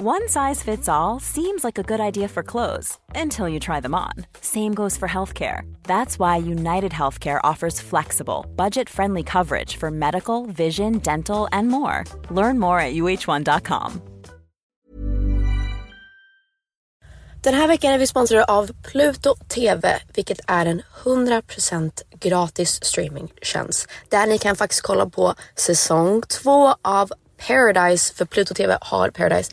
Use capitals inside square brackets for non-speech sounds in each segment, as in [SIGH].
One size fits all seems like a good idea for clothes until you try them on. Same goes for healthcare. That's why United Healthcare offers flexible, budget friendly coverage for medical, vision, dental, and more. Learn more at uh1.com. Den här veckan är vi sponsrade av Pluto TV, vilket är en 100% gratis streamingtjänst. Där ni kan faktiskt kolla på säsong två av Paradise, för Pluto TV har Paradise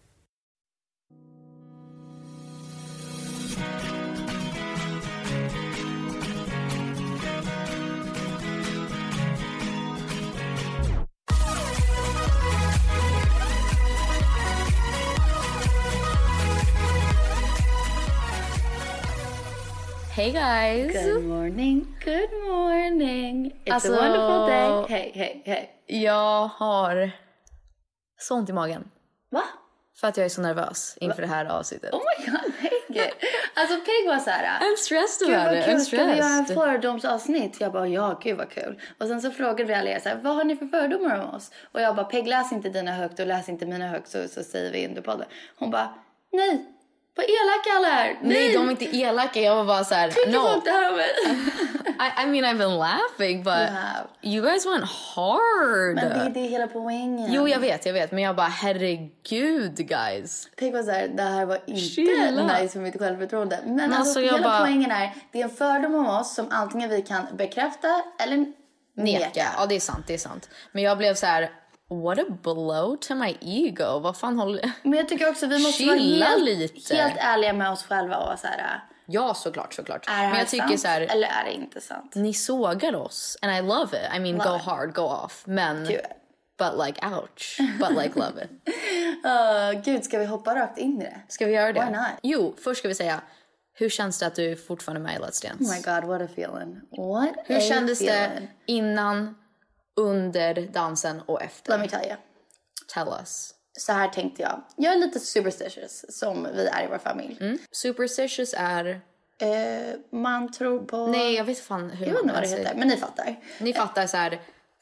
Hey guys! Good morning, good morning. It's Alltså- a wonderful day. Hej, hej, hej. Jag har så ont i magen. Va? För att jag är så nervös inför det här avsnittet. Oh my god, Peg. Alltså Peg var såhär. [LAUGHS] I'm stressed it. kul, I'm ska vi göra en stressed. fördomsavsnitt? Jag bara, ja gud vad kul. Och sen så frågade vi alla er så här, vad har ni för fördomar om oss? Och jag bara, Peg läs inte dina högt och läs inte mina högt så, så säger vi under podden. Hon bara, nej, vad elaka alla är. Nej, de är inte elaka. Jag var bara såhär, Tycker no. folk det här [LAUGHS] om? I, I mean I've been laughing but have. you guys went hard. Men det är det hela poängen. Jo jag vet, jag vet. Men jag bara herregud guys. Peg var såhär, det här var inte Chilla. nice för mitt självförtroende. Men, alltså, alltså, jag hela bara- poängen är, det är en fördom om oss som antingen vi kan bekräfta eller neka. Neka. Ja det är sant, det är sant. Men jag blev så här. What a blow to my ego. Vad fan håller... Men jag tycker också vi måste vara helt, lite. helt ärliga med oss själva och så här, Ja såklart, såklart. är det Men jag tycker sant så här. eller är det inte sant? Ni sågar oss and I love it. I mean Love go it. hard, go off. Men but like ouch. But like love it. [LAUGHS] Uh, gud, ska vi hoppa rakt in i det? Ska vi göra det? Why not? Jo, först ska vi säga. Hur känns det att du är fortfarande med i Let's Dance? Oh my god, what a feeling. What Hur a kändes det feeling. innan, under dansen och efter? Let me tell you. Tell us. Så här tänkte jag. Jag är lite superstitious som vi är i vår familj. Mm. Superstitious är... Eh, man tror på... Nej, jag vet fan hur jag vet inte vad det heter, men ni fattar. Ni fattar så här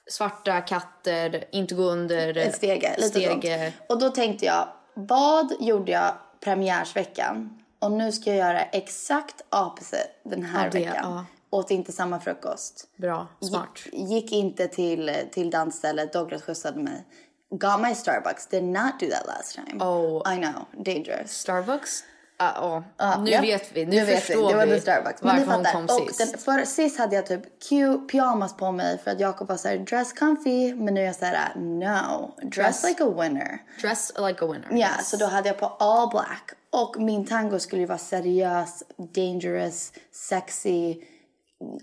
svarta katter, inte gå under En stege, lite stege. sånt. Och då tänkte jag, vad gjorde jag premiärsveckan? Och nu ska jag göra exakt opposite den här Ja, det, veckan. ja. Åt inte samma frukost. Bra, smart. Gick, inte till, till dansstället, Douglas skjutsade mig. got my Starbucks. Did not do that last time. Oh. I know, dangerous. Starbucks? Ah, ja. nu Ja, vet vi, nu, förstår Det var vi Starbucks. Men varför hon kom och sist. Den, för sist hade jag typ Q pyjamas på mig för att Jakob var såhär dress comfy. Men nu är jag såhär no, dress, Dress- like a winner. Dress like a winner. Ja, yes. så då hade jag på all black. Och min tango skulle ju vara seriös, dangerous, sexy,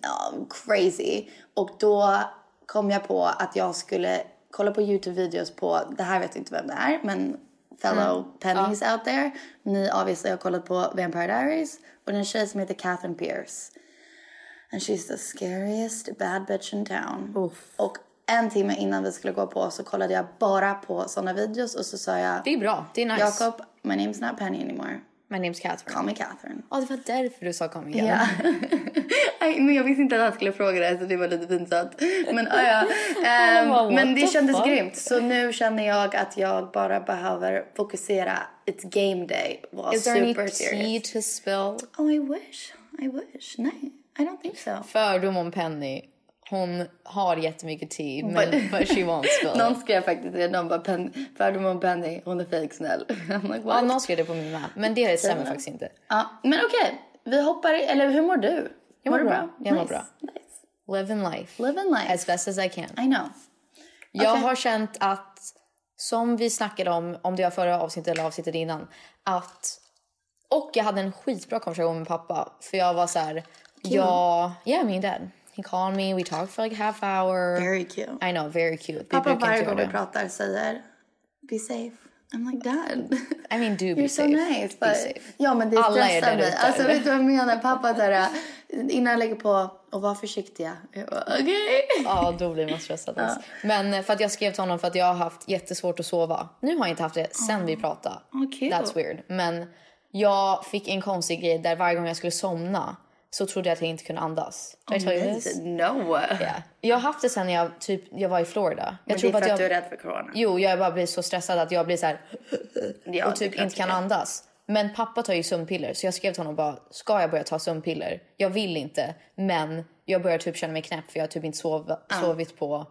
ja, crazy. Och då kom jag på att jag skulle kolla på Youtube-videos på, det här vet jag inte vem det är, men fellow pennies out there. Ni obviously har kollat på Vampire Diaries. Och en tjej som heter Catherine Pierce. And she's the scariest bad bitch in town. Och en timme innan vi skulle gå på så kollade jag bara på såna videos och så sa jag Det är bra, det är nice. Jakob, my name's not Penny anymore. My name's Catherine. Call me Catherine. Ja, det var därför du sa kom igen. Ja. [LAUGHS] Nej, men jag visste inte att han skulle fråga det så det var lite pinsamt. Men, ja, ja. [LAUGHS] Ehm, bara, men det kändes fuck? grymt. Så nu känner jag att jag bara behöver fokusera. It's game day. Var Is there any tea serious. to spill? Oh I wish. I wish. Nej, I don't think so. Fördom om Penny. Hon har jättemycket tea, men but she won't spill [LAUGHS] Någon skrev faktiskt det. Någon bara Pen, fördom om Penny. Hon är fake snäll. [LAUGHS] Like Ja, någon skrev det på min med. Men det stämmer faktiskt inte. Ja, men okej. Vi hoppar i, eller hur mår du? Jag mår bra. Jag mår nice. bra. Nice. Living life. Living life. As best as I can. I know. Jag Okej. har känt att, som vi snackade om, om det var förra avsnittet eller avsnittet innan, att... Och jag hade en skitbra konversation med pappa. För jag var så här... Ja, yeah, min dad. He called me, we talked for like half hour. Very cute. I know, very cute. Vi Pappa varje gång vi pratar säger Be safe. I'm like dad. [LAUGHS] I mean, do be You're safe. so nice. Be But, safe. Ja men det Alla är där mig. ute. Alltså vet du vad jag menar? Pappa där innan jag lägger på och var försiktiga. Okej. Ja, då blir man stressad. [LAUGHS] Alltså. Men eh, för att jag skrev till honom för att jag har haft jättesvårt att sova. Nu har jag inte haft det sen vi pratade. Okej. That's weird. Men jag fick en konstig grej där varje gång jag skulle somna så trodde jag att jag inte kunde andas. No. Yeah. Jag har haft det sen jag, typ, jag var i Florida. Jag Men det tror är för att jag, du är rädd för corona. Jo, jag bara blir så stressad att jag blir så här Ja, och det typ inte kan andas. Men pappa tar ju sömnpiller så jag skrev till honom bara, ska jag börja ta sömnpiller? Jag vill inte, men jag börjar typ känna mig knäpp för jag har typ inte sov, sovit på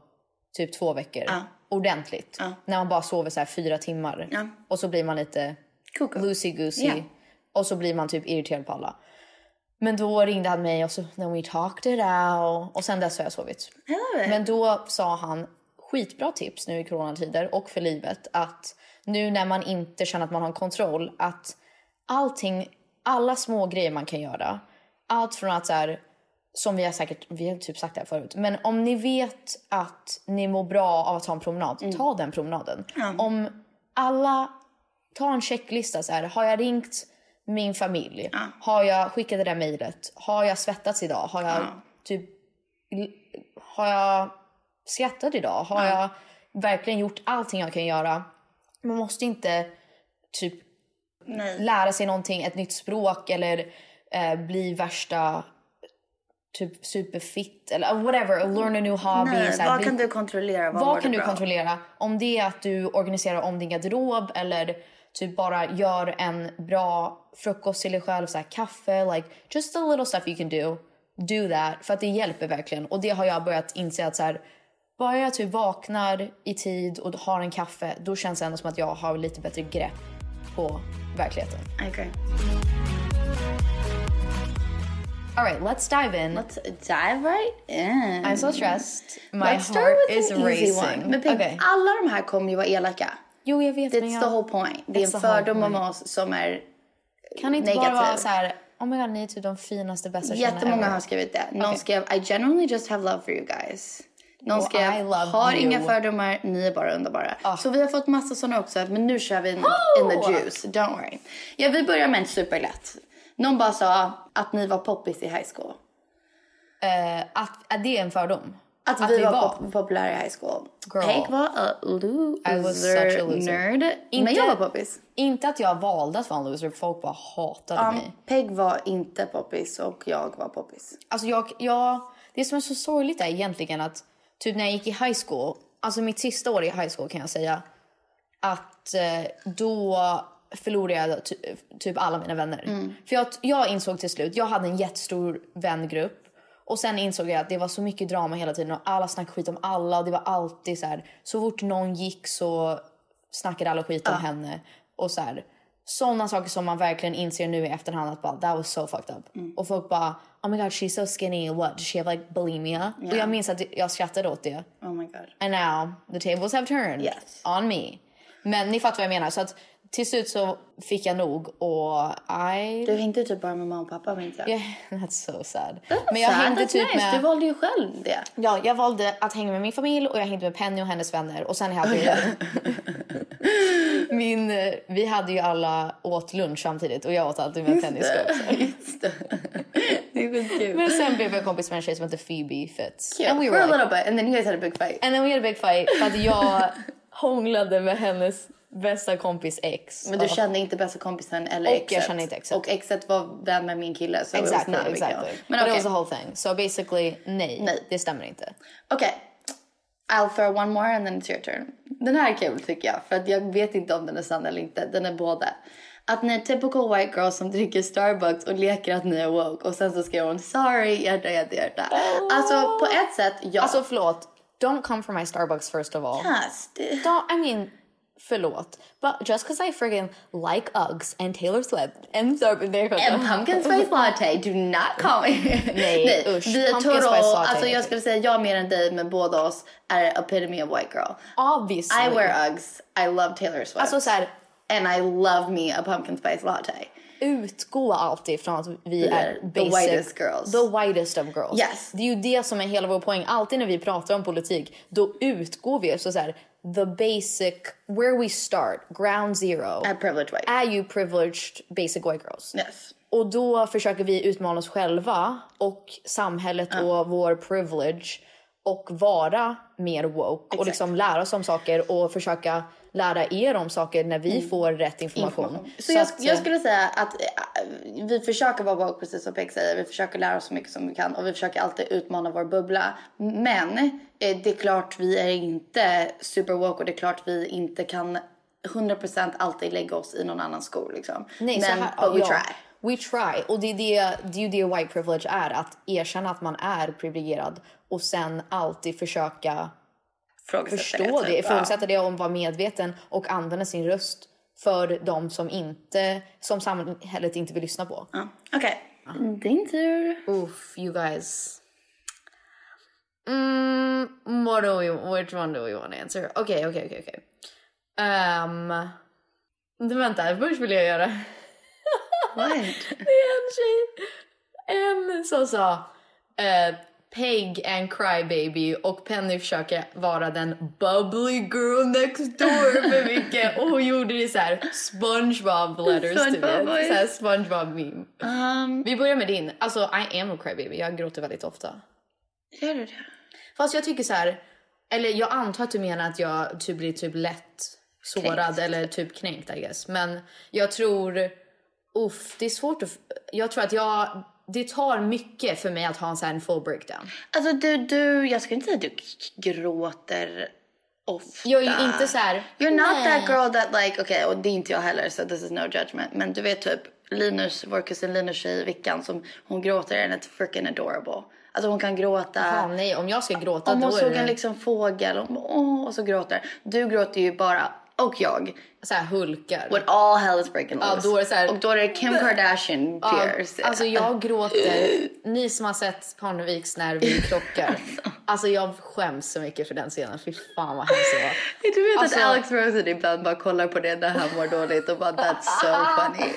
typ två veckor. Ordentligt. När man bara sover så här fyra timmar. Och så blir man lite Koko. loosey-goosey. Ja. Och så blir man typ irriterad på alla. Men då ringde han mig och så then we talked it out. Och sen dess har jag sovit. Men då sa han skitbra tips nu i coronatider och för livet att nu när man inte känner att man har kontroll att allting, alla små grejer man kan göra. Allt från att så här, som vi har säkert, vi har typ sagt det här förut, men om ni vet att ni mår bra av att ta en promenad, ta den promenaden. Om alla, ta en checklista så här, har jag ringt min familj? Har jag skickat det där mejlet? Har jag svettats idag? Har jag typ har jag skrattat idag? Har jag verkligen gjort allting jag kan göra? Man måste inte typ Nej. lära sig någonting, ett nytt språk eller eh, bli värsta typ superfit eller whatever, learn a new hobby. Nej, så här, vad bli- kan du kontrollera? Vad, vad kan du bra? kontrollera? Om det är att du organiserar om din garderob eller typ bara gör en bra frukost till dig själv, så här, kaffe, like just the little stuff you can do. Do that, för att det hjälper verkligen. Och det har jag börjat inse att så här, bara jag typ vaknar i tid och har en kaffe, då känns det ändå som att jag har lite bättre grepp på verkligheten. I agree. All right, let's dive in. Let's dive right in. I'm so stressed. My Let's heart is racing. Men Okej. alla de här kommer ju vara elaka. Jo, jag vet. It's jag... the whole point. Det är en fördom om oss som är Kan inte negativ. bara vara så här, oh my god, ni är typ de finaste, bästa tjejerna Jättemånga har skrivit det. Någon Okej. skrev I genuinely just have love for you guys. Någon Och skrev har you." inga fördomar, ni är bara underbara. Ah. Så vi har fått massa sådana också. Men nu kör vi in, in the juice. Don't worry. Ja, vi börjar med en superlätt. Någon bara sa att ni var poppis i high school. Eh, att, att det är en fördom. Att, vi, var, pop- populära i high school. Girl. Peg var a loser, I was such a loser. nerd. Inte- Men jag var poppis. Inte att jag valde att vara en loser, folk bara hatade Um, mig. Peg var inte poppis och jag var poppis. Alltså jag, jag, det som är så sorgligt är egentligen att typ när jag gick i high school, alltså mitt sista år i high school kan jag säga, att eh, då förlorade jag ty, typ alla mina vänner. För jag, jag insåg till slut, jag hade en jättestor vängrupp Och sen insåg jag att det var så mycket drama hela tiden och alla snackade skit om alla och det var alltid så här. Så fort någon gick så snackade alla skit om henne och så här. Sådana saker som man verkligen inser nu i efterhand att bara that was so fucked up. Mm. Och folk bara oh my god she's so skinny what does she have like bulimia? Och jag minns att jag skrattade åt det. Oh my god. And now the tables have turned Yes. on me. Men ni fattar vad jag menar. Så att till slut så fick jag nog och I... Du hängde typ bara med mamma och pappa minns jag. Yeah, [LAUGHS] that's so sad. That's Men jag sad, hängde that's typ nice. med... Du valde ju själv det. Ja, jag valde att hänga med min familj och jag hängde med Penny och hennes vänner. Och sen hade jag... [LAUGHS] min, vi hade ju alla åt lunch samtidigt och jag åt alltid med Pennys. [LAUGHS] Just det. det är skitkul. Men sen blev jag kompis med en tjej som hette Phoebe Fitz. Cute. And we For were a like, little bit and then you guys had a big fight. and then we had a big fight för att jag hånglade med hennes bästa kompis ex. Men du kände inte bästa kompisen eller Och exet. jag kände inte exet. Och exet var vän med min kille. Så Exactly, it was big exactly. Men But okej. it was the whole thing. So basically, nej, Nej. det stämmer inte. Okej. I'll throw one more and then it's your turn. Den här är kul tycker jag. För att jag vet inte om den är sann eller inte. Den är båda. Att ni är typical white girls som dricker Starbucks och leker att ni är woke. Och sen så skriver hon sorry hjärta hjärta hjärta. Alltså på ett sätt ja. Alltså förlåt, don't come for my Starbucks first of all. Det- Don't, I mean, förlåt. But just because I friggin' like Uggs and Taylor Swift and you En pumpkin spice latte, do not [LAUGHS] call me. Nej, usch. Vi är Pumpkin total, alltså är jag skulle säga jag mer än dig men båda oss är epitome of white girl. Obviously. I wear Uggs, I love Taylor Swift. Alltså så här, And I love me a pumpkin spice latte. utgå alltid från att vi är är the basic. whitest girls. The whitest of girls. Yes. Det är ju det som är hela vår poäng. Alltid när vi pratar om politik, då utgår vi så, så här, the basic, where we start, ground zero, I'm privileged white. är ju privileged basic white girls. Yes. Och då försöker vi utmana oss själva och samhället och vår privilege och vara mer woke och liksom lära oss om saker och försöka lära er om saker när vi får rätt information. Så, jag, att, jag eh, skulle säga att eh, vi försöker vara woke precis som Peg säger. Vi försöker lära oss så mycket som vi kan och vi försöker alltid utmana vår bubbla. Men eh, det är klart vi är inte super woke och det är klart vi inte kan 100% alltid lägga oss i någon annans skor liksom. Nej, Men så här, but we ja, try. We try. Och det är, det, det är ju det white privilege är. Att erkänna att man är privilegierad och sen alltid försöka förstå typ. det, Ja. ifrågasätta det och vara medveten och använda sin röst för de som inte, som samhället inte vill lyssna på. Ja. Okej, din tur. Oof, you guys. Mm, what do we, which one do we want to answer? Okej, okej, okej, okej. Ehm, du, vänta, först vill jag göra... What? [LAUGHS] Det är en tjej, en som sa eh, Peg and Crybaby och Penny försöker vara den bubbly girl next door för [LAUGHS] mycket och hon gjorde det så här SpongeBob letters SpongeBob. Så här SpongeBob meme. Um, Vi börjar med din. Alltså I am a crybaby, jag gråter väldigt ofta. gör du det? Fast jag tycker så här, eller jag antar att du menar att jag typ blir typ lätt sårad Kränkt. eller typ kränkt I guess. Men jag tror, uff, det är svårt att, jag tror att jag, det tar mycket för mig att ha en sån här full breakdown. Alltså du, du, jag skulle inte säga att du gråter ofta. Jag är ju inte så här, You're not nej. that girl that like, okej och det är inte jag heller så this is no judgment. Men du vet typ Linus, vår kusin Linus tjej i Vickan som hon gråter and it's freaking adorable. Alltså hon kan gråta. Ja, nej, om jag ska gråta Om hon då är såg det en liksom fågel och, åh, och så gråter. Du gråter ju bara, och jag, så här hulkar. when all hell is breaking Ja, loose. då är här- och då är det Kim Kardashian Ja, tears. alltså jag [LAUGHS] gråter. Ni som har sett Parneviks när vi krockar. [LAUGHS] Alltså jag skäms så mycket för den scenen. Fy fan vad hemskt det var. Du vet Alltså- att Alex Rosen ibland bara kollar på det när han mår dåligt och bara that's so funny.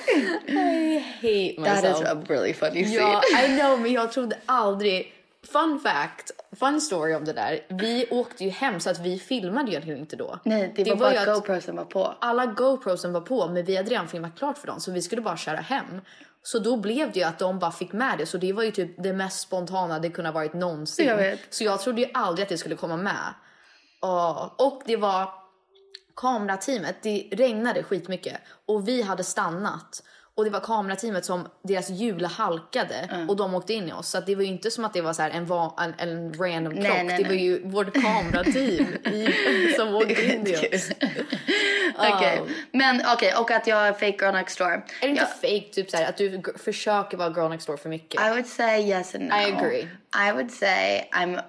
[LAUGHS] I hate myself. That is a really funny scene. Ja, I know, men jag trodde aldrig... Fun fact, fun story om det där. Vi åkte ju hem så att vi filmade egentligen inte då. Nej, det, var, var ju bara att GoPro som var på. Alla GoProsen var på, men vi hade redan filmat klart för dem så vi skulle bara köra hem. Så då blev det ju att de bara fick med det, så det var ju typ det mest spontana det kunde ha varit någonsin. Jag vet. Så jag trodde ju aldrig att det skulle komma med. Och, och det var kamerateamet, det regnade skitmycket och vi hade stannat. Och det var kamerateamet som deras hjul halkade och de åkte in i oss. Så det var ju inte som att det var så här en, va- en, en random Nej, krock. nej, det var ju vårt kamerateam i, [LAUGHS] som åkte in i oss. Okej. [LAUGHS] Men okej, och att jag är fake girl next door. Är det inte Jag- fake typ såhär att du försöker vara girl next door för mycket? I would say yes and no. I agree. I would say I'm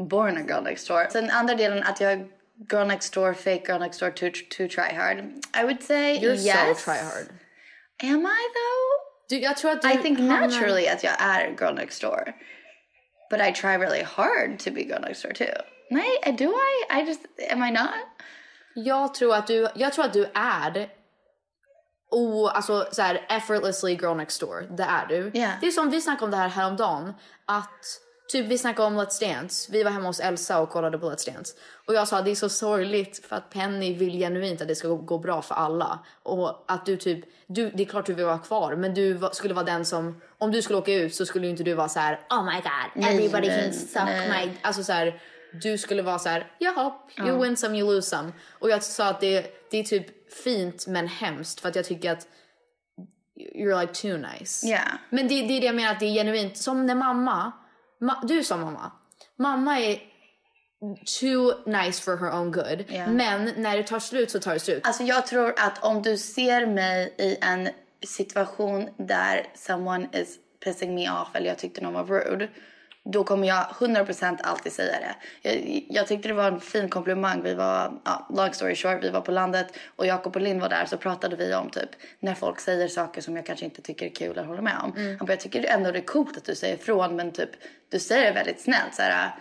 born a girl next door. Sen andra delen att jag girl next door, fake girl next door, too, too try hard. I would say You're yes. so try hard. Am I though? Du, jag tror att du I think naturally att jag är girl next door. But I try really hard to be girl next door too. Nej, do I? I just, am I not? Jag tror att du, jag tror att du är oh, alltså så här, effortlessly girl next door. Det är du. Ja. Det är som vi snackade om det här häromdagen. Att typ vi snackade om Let's Dance. Vi var hemma hos Elsa och kollade på Let's Dance. Och jag sa det är så sorgligt för att Penny vill genuint att det ska gå, bra för alla. Och att du typ, du, det är klart du vill vara kvar men du skulle vara den som, om du skulle åka ut så skulle inte du vara så här: oh my god everybody nej, can suck nej. my Alltså så här, du skulle vara så här, jaha, you win some, you lose some. Och jag sa att det, det är typ fint men hemskt för att jag tycker att you're like too nice. Ja. Men det, det är det jag menar att det är genuint. Som när mamma, ma, du sa mamma, mamma är too nice for her own good. Ja. Men när det tar slut så tar det slut. Alltså jag tror att om du ser mig i en situation där someone is pissing me off eller jag tyckte någon var rude. Då kommer jag 100% alltid säga det. Jag, jag tyckte det var en fin komplimang. Vi var, ja, long story short, vi var på landet och Jakob och Linn var där så pratade vi om typ när folk säger saker som jag kanske inte tycker är kul eller håller med om. Han bara, jag tycker ändå det är coolt att du säger ifrån men typ du säger det väldigt snällt så här.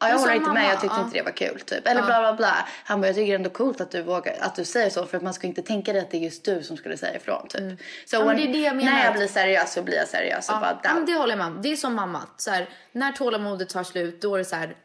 Ja, jag håller inte med, mamma, jag tyckte ja. inte det var kul typ. Eller bla bla bla. Han bara, jag tycker det är ändå coolt att du vågar, att du säger så för att man ska inte tänka dig att det är just du som skulle säga ifrån typ. Så Mm. Ja, men when- det är det jag menar. när jag blir seriös så blir jag seriös och bara Ja, men down. det håller jag med om. Det är som mamma. Så här, när tålamodet tar slut då är det så här,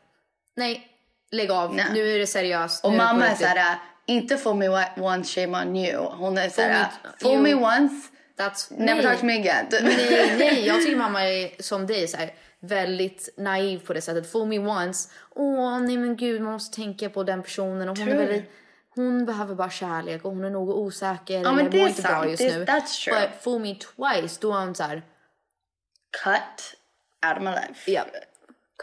nej, lägg av. Nej. Nu är det seriöst. Och mamma är riktigt. såhär, inte fool me once shame on you. Hon är såhär, me- fool me once, That's, never nej. talk to me again. Nej, nej, jag tycker mamma är som dig, så här, väldigt naiv på det sättet. Fool me once. Åh, nej men gud, man måste tänka på den personen. Och hon, är väldigt, hon behöver bara kärlek och hon är nog osäker men eller det är inte bra just nu. that's true. But fool me twice, då är hon så här, Cut out of my life. ja,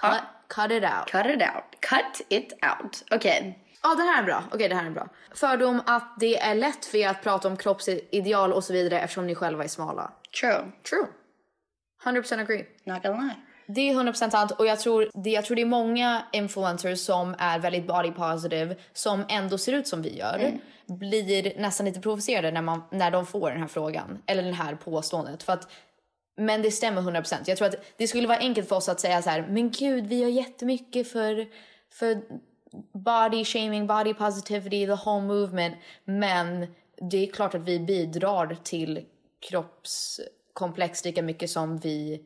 cut, cut it out. Cut it out. Cut it out. Okej. Ja, det här är bra. Okej, det här är bra. Fördom att det är lätt för er att prata om kroppsideal och så vidare eftersom ni själva är smala. True. True. 100% agree. Not gonna lie. Det är 100% sant och jag tror, det, jag tror det är många influencers som är väldigt body positive som ändå ser ut som vi gör. Blir nästan lite provocerade när, man, när de får den här frågan eller den här påståendet. För att, men det stämmer 100%. Jag tror att det skulle vara enkelt för oss att säga så här, men gud vi gör jättemycket för, för body shaming, body positivity, the whole movement. Men det är klart att vi bidrar till kroppskomplex lika mycket som vi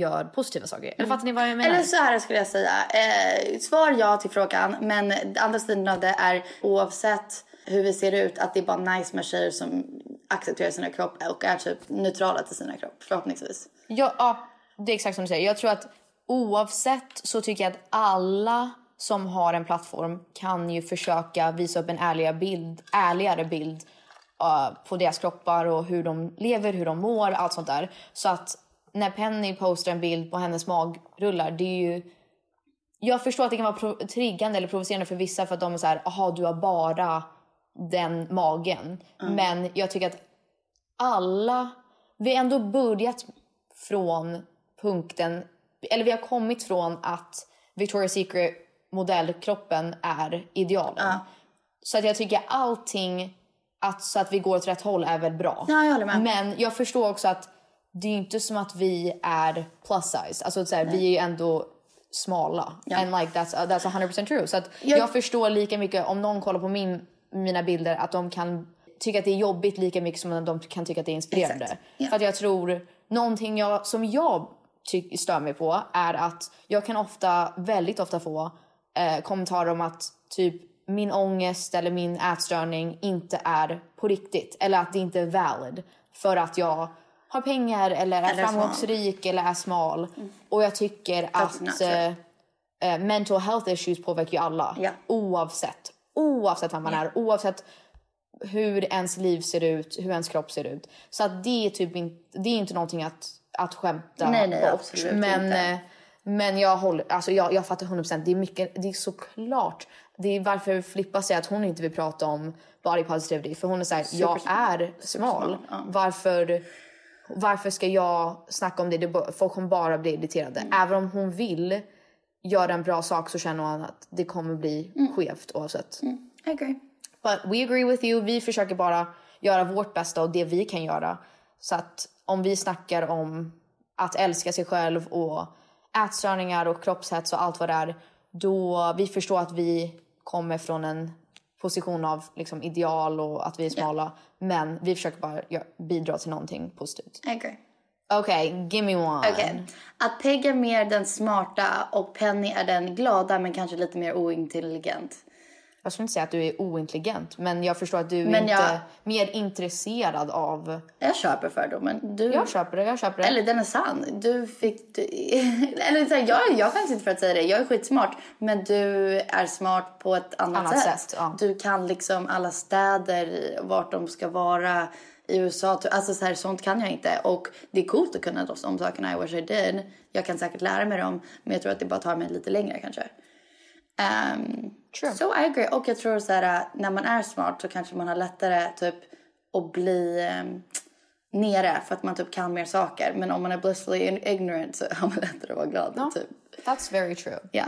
gör positiva saker. Eller fattar ni vad jag menar? Eller så här skulle jag säga. Eh, svar ja till frågan. Men andra sidan av det är oavsett hur vi ser ut att det är bara nice med tjejer som accepterar sina kropp och är typ neutrala till sina kropp förhoppningsvis. Ja, ja, det är exakt som du säger. Jag tror att oavsett så tycker jag att alla som har en plattform kan ju försöka visa upp en ärligare bild, ärligare bild uh, på deras kroppar och hur de lever, hur de mår, allt sånt där. Så att när Penny postar en bild på hennes magrullar, det är ju... Jag förstår att det kan vara triggande eller provocerande för vissa för att de är så här, aha du har bara den magen. Men jag tycker att alla, vi har ändå börjat från punkten, eller vi har kommit från att Victoria's Secret modellkroppen är idealen. Så att jag tycker allting, att, så att vi går åt rätt håll är väl bra. Ja, jag. Men jag förstår också att det är inte som att vi är plus size. Alltså så här, vi är ju ändå smala. And like that's, that's 100% true. Så att Jag- jag förstår lika mycket om någon kollar på min, mina bilder att de kan tycka att det är jobbigt lika mycket som de kan tycka att det är inspirerande. Exakt. Ja. För att jag tror, någonting jag, som jag ty- stör mig på är att jag kan ofta, väldigt ofta få eh, kommentarer om att typ min ångest eller min ätstörning inte är på riktigt. Eller att det inte är valid. För att jag har pengar eller är Eller är smal. framgångsrik eller är smal. Och jag tycker att not eh, eh, mental health issues påverkar ju alla. Ja. Oavsett. Oavsett vem man är. Oavsett hur ens liv ser ut, hur ens kropp ser ut. Så att det är typ inte, det är inte någonting att, att skämta Nej, nej, bort. men, inte. eh, men jag håller, alltså jag, jag fattar 100%. Det är mycket, det är såklart det är varför Flippa säger att hon inte vill prata om body positivity. För hon är såhär, jag är smal. Varför, varför ska jag snacka om det? Folk kommer bara bli irriterade. Även om hon vill göra en bra sak så känner hon att det kommer bli skevt oavsett. I agree. But we agree with you. Vi försöker bara göra vårt bästa och det vi kan göra. Så att om vi snackar om att älska sig själv och ätstörningar och kroppshets och allt vad det är. Då vi förstår att vi kommer från en position av liksom ideal och att vi är smala. Men vi försöker bara bidra till någonting positivt. I agree. Okej, give me one. Okej. Att Peg är mer den smarta och Penny är den glada men kanske lite mer ointelligent. Jag skulle inte säga att du är ointelligent, men jag förstår att du är Men inte jag- mer intresserad av... Jag köper fördomen. Du... Jag köper det, jag köper det. Eller den är sann. Du fick... Du... [LAUGHS] Eller så här, jag, jag skäms inte för att säga det. Jag är skitsmart. Men du är smart på ett annat, Annat sätt. sätt, ja. Du kan liksom alla städer, vart de ska vara i USA. Alltså så här, sånt kan jag inte. Och det är coolt att kunna de sakerna. I wish I did. Jag kan säkert lära mig dem. Men jag tror att det bara tar mig lite längre kanske. Um, True. So I agree. Och jag tror så här, när man är smart så kanske man har lättare typ att bli um, nere för att man typ kan mer saker. Men om man är blissfully ignorant så [LAUGHS] har man lättare att vara glad. Typ. That's very true. Ja.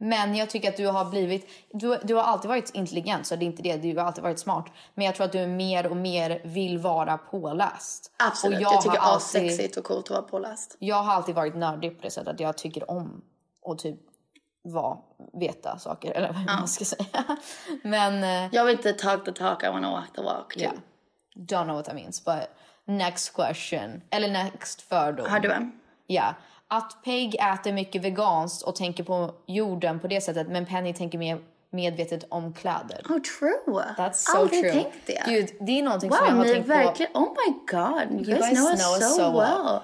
Men jag tycker att du har blivit... Du, du har alltid varit intelligent, så det är inte det. Du har alltid varit smart. Men jag tror att du mer och mer vill vara påläst. Absolut. Och jag, jag, tycker allt alltid, sexigt och coolt att vara påläst. Jag har alltid varit nördig på det sättet att jag tycker om att typ vara, veta saker. Eller vad man ska säga. [LAUGHS] Men... eh, Jag vill inte talk the talk, I wanna walk the walk. Typ. Yeah. Don't know what that means, but next question. Eller next fördom. Har du en? Ja. Att Peg äter mycket veganskt och tänker på jorden på det sättet men Penny tänker mer medvetet om kläder. Oh true. That's so Aldrig true. tänkt det. Gud, det är någonting som jag Wow, har tänkt verkligen... Oh my god. You, You guys, guys know us so, so well. well.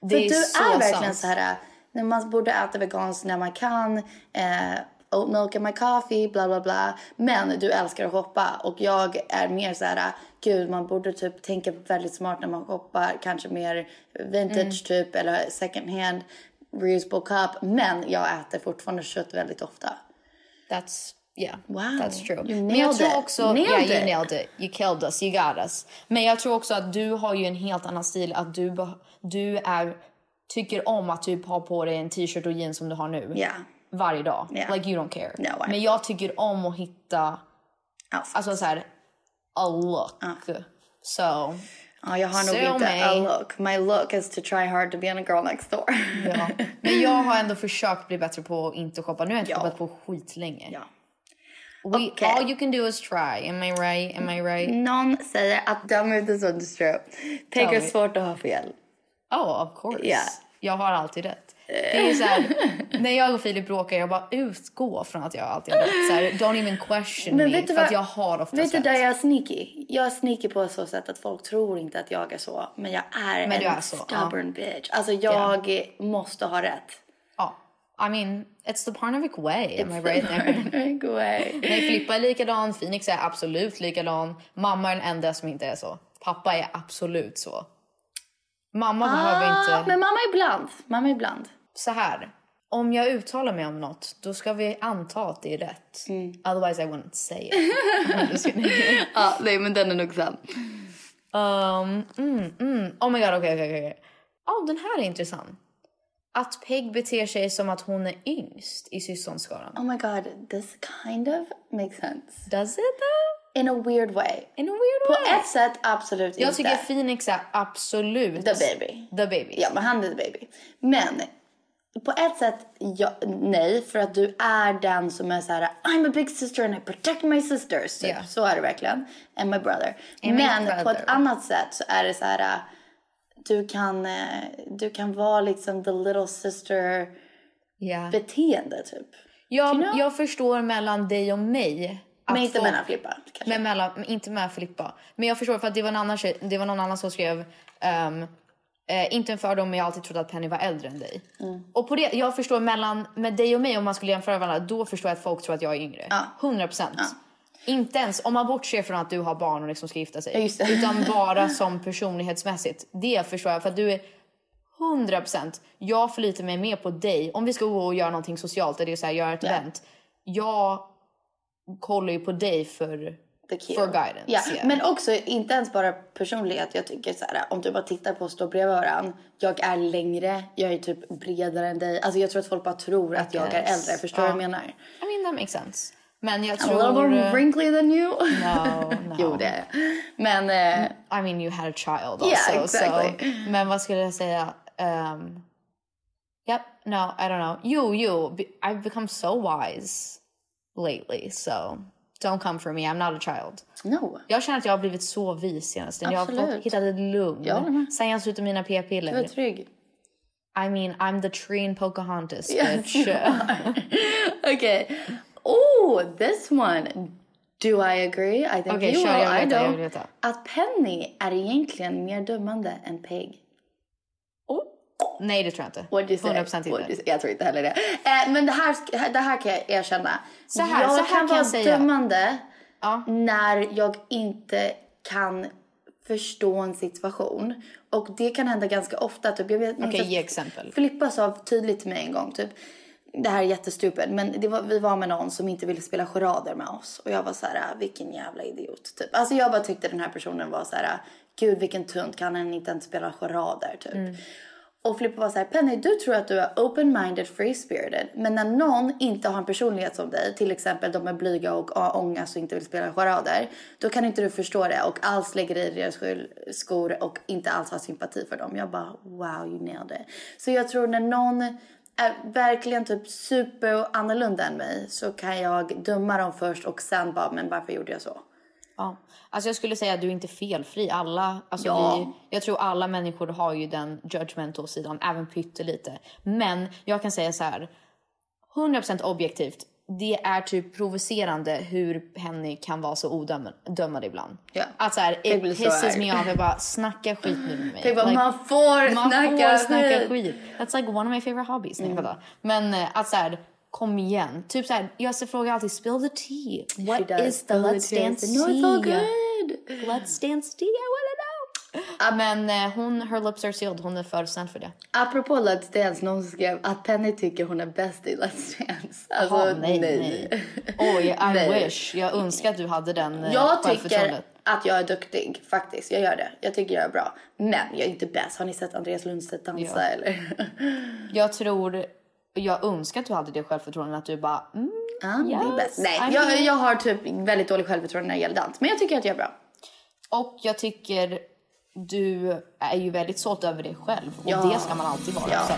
För Det är du så är verkligen sant. så här... Man borde äta veganskt när man kan. Eh, oat milk in my coffee, bla bla bla. Men du älskar att shoppa. Och jag är mer så här... Gud, man borde typ tänka väldigt smart när man shoppar. Kanske mer vintage typ eller second hand. Reusable cup. Men jag äter fortfarande kött väldigt ofta. That's yeah. Wow, That's true. you Men jag tror it. också Nailed yeah, you nailed it. You killed us. You got us. Men jag tror också att du har ju en helt annan stil att du du är tycker om att typ ha på dig en t-shirt och jeans som du har nu. Ja. Varje dag. Yeah. Like you don't care. No, Men jag tycker om att hitta Outfits. alltså så här a look. So Ja, jag har nog So inte mig. a look. My look is to try hard to be on a girl next door. ja. Men jag har ändå försökt bli bättre på att inte shoppa. Nu har jag inte Ja. shoppat på skitlänge. ja. We, Okej. All you can do is try. Am I right? Am I right? Någon säger att is true. Peg Tell är me. svårt att ha fel. Oh, of course. Ja. Jag har alltid rätt. Det är så här, [LAUGHS] när jag och Filip bråkar, jag bara utgå från att jag alltid har rätt. Så här, don't even question Men me. för att jag har oftast Vet du där jag är sneaky? Jag är sneaky på så sätt att folk tror inte att jag är så. Men jag är Men en är så, stubborn bitch. Alltså jag måste ha rätt. Ja. I mean, it's the Parnevik way. Am I right? Go away. Nej, Filippa är likadan, Phoenix är absolut likadan. Mamma är den enda som inte är så. Pappa är absolut så. Mamma behöver Ah, inte... men mamma ibland. Mamma ibland. Så här. Om jag uttalar mig om något, då ska vi anta att det är rätt. Mm. Otherwise I wouldn't say it. [LAUGHS] Ja, nej men den är nog sann. Um, mm, mm. Oh my god, okej, okej, okej. Ja, den här är intressant. Att Peg beter sig som att hon är yngst i syskonskaran. Oh my god, this kind of makes sense. Does it though? In a weird way. In a weird På way. ett sätt absolut Jag inte. tycker Phoenix är absolut... The baby. The baby. Ja, men han är the baby. Men på ett sätt, ja, nej. För att du är den som är så här: I'm a big sister and I protect my sisters. Typ. Ja. Så är det verkligen. And my brother. And my men på brother. ett annat sätt så är det så här. Du kan, eh, du kan vara liksom the little sister Ja. beteende typ. Jag, You know? jag förstår mellan dig och mig. Men inte folk- mellan Filippa kanske. Men mellan, inte med Filippa. Men jag förstår för att det var en annan, tjej, det var någon annan som skrev ehm, eh, inte en fördom men jag har alltid trott att Penny var äldre än dig. Mm. Och på det, jag förstår mellan med dig och mig om man skulle jämföra varandra då förstår jag att folk tror att jag är yngre. Ja. 100 procent. Inte ens om man bortser från att du har barn och liksom ska gifta sig. Ja. [LAUGHS] Utan bara som personlighetsmässigt. Det förstår jag för att du är 100 procent. Jag förlitar mig mer på dig. Om vi ska gå och göra någonting socialt, eller det är så här, göra ett Ja. event. Jag kollar ju på dig för, för guidance. Ja, yeah. men också inte ens bara personlighet. Jag tycker så här, om du bara tittar på oss stå bredvid varandra. Jag är längre, jag är typ bredare än dig. Alltså jag tror att folk bara tror att jag är äldre. Förstår du Ja. vad jag menar? I mean that makes sense. Men jag I'm tror... a little more wrinkly than you. No, [LAUGHS] no. jo, det är. Men eh, I mean you had a child also. Yeah, exactly. So, men vad skulle jag säga? Um, yep, no, I don't know. Jo, jo, I've become so wise lately. So don't come for me, I'm not a child. no. Jag känner att jag har blivit så vis senaste Jag har fått hittat ett lugn. Håller med. Sen jag slutade mina Du är p-piller. trygg. I mean, I'm the tree in Pocahontas, Yes, bitch. [LAUGHS] Okej. Oh, this one. Do I agree? I think Okej, you will. I veta, don't. Att Penny är egentligen mer dömande än Peg. Nej, det tror jag inte. What do you say? 100% What do inte. you say? Jag tror inte heller det. Eh, men det här, det här kan jag erkänna. Så här- jag så här kan kan vara jag säga. dömande Ja. när jag inte kan förstå en situation. Och det kan hända ganska ofta. Typ, jag vet, Okej, att ge exempel. Filippa sa tydligt till mig en gång typ det här är jättestupid men det var, vi var med någon som inte ville spela charader med oss och jag var så här "Ah, vilken jävla idiot typ. Alltså jag bara tyckte den här personen var så här gud vilken tunt kan han inte ens spela charader typ. Och Filippa var så här Penny du tror att du är open-minded free spirited men när någon inte har en personlighet som dig till exempel de är blyga och ångest och inte vill spela charader då kan inte du förstå det och alls lägger dig i deras skor och inte alls har sympati för dem. Jag bara wow you nailed it. Så jag tror när någon är verkligen typ super annorlunda än mig så kan jag döma dem först och sen bara men varför gjorde jag så? Ja. Alltså jag skulle säga att du är inte felfri. Alla, alltså Ja. vi, jag tror alla människor har ju den judgmental sidan, även pyttelite. Men jag kan säga så här, 100% objektivt. Det är typ provocerande hur Penny kan vara så odömande ibland. Ja. Att så här, Jag it så pisses me off. Jag bara, snacka skit nu med mig. Bara, Like, man får man snacka får snacka skit. skit. That's like one of my favorite hobbies. Mm. Men eh, att så här, kom igen. Typ så här, jag frågar alltid, spill the tea. What does. is the Spill the let's tea. dance No, it's all good. Let's dance tea, I wanna know. Men eh, hon, her lips are sealed. Hon är för snäll för det. Apropå Let's Dance, någon skrev att Penny tycker hon är bäst i Let's Dance. Alltså Jaha, nej. nej, nej. [LAUGHS] Oj, I Nej. wish. Jag önskar att du hade den eh, Jag tycker att jag är duktig faktiskt. Jag gör det. Jag tycker jag är bra. Men jag är inte bäst. Har ni sett Andreas Lundstedt dansa Ja. eller? [LAUGHS] Jag tror, jag önskar att du hade det självförtroendet. Att du bara, mm, det är Yes, bäst. Nej, I jag, jag har typ väldigt dålig självförtroende när det gäller dans. Men jag tycker att jag är bra. Och jag tycker du är ju väldigt stolt över dig själv. Och Ja. det ska man alltid vara. Ja.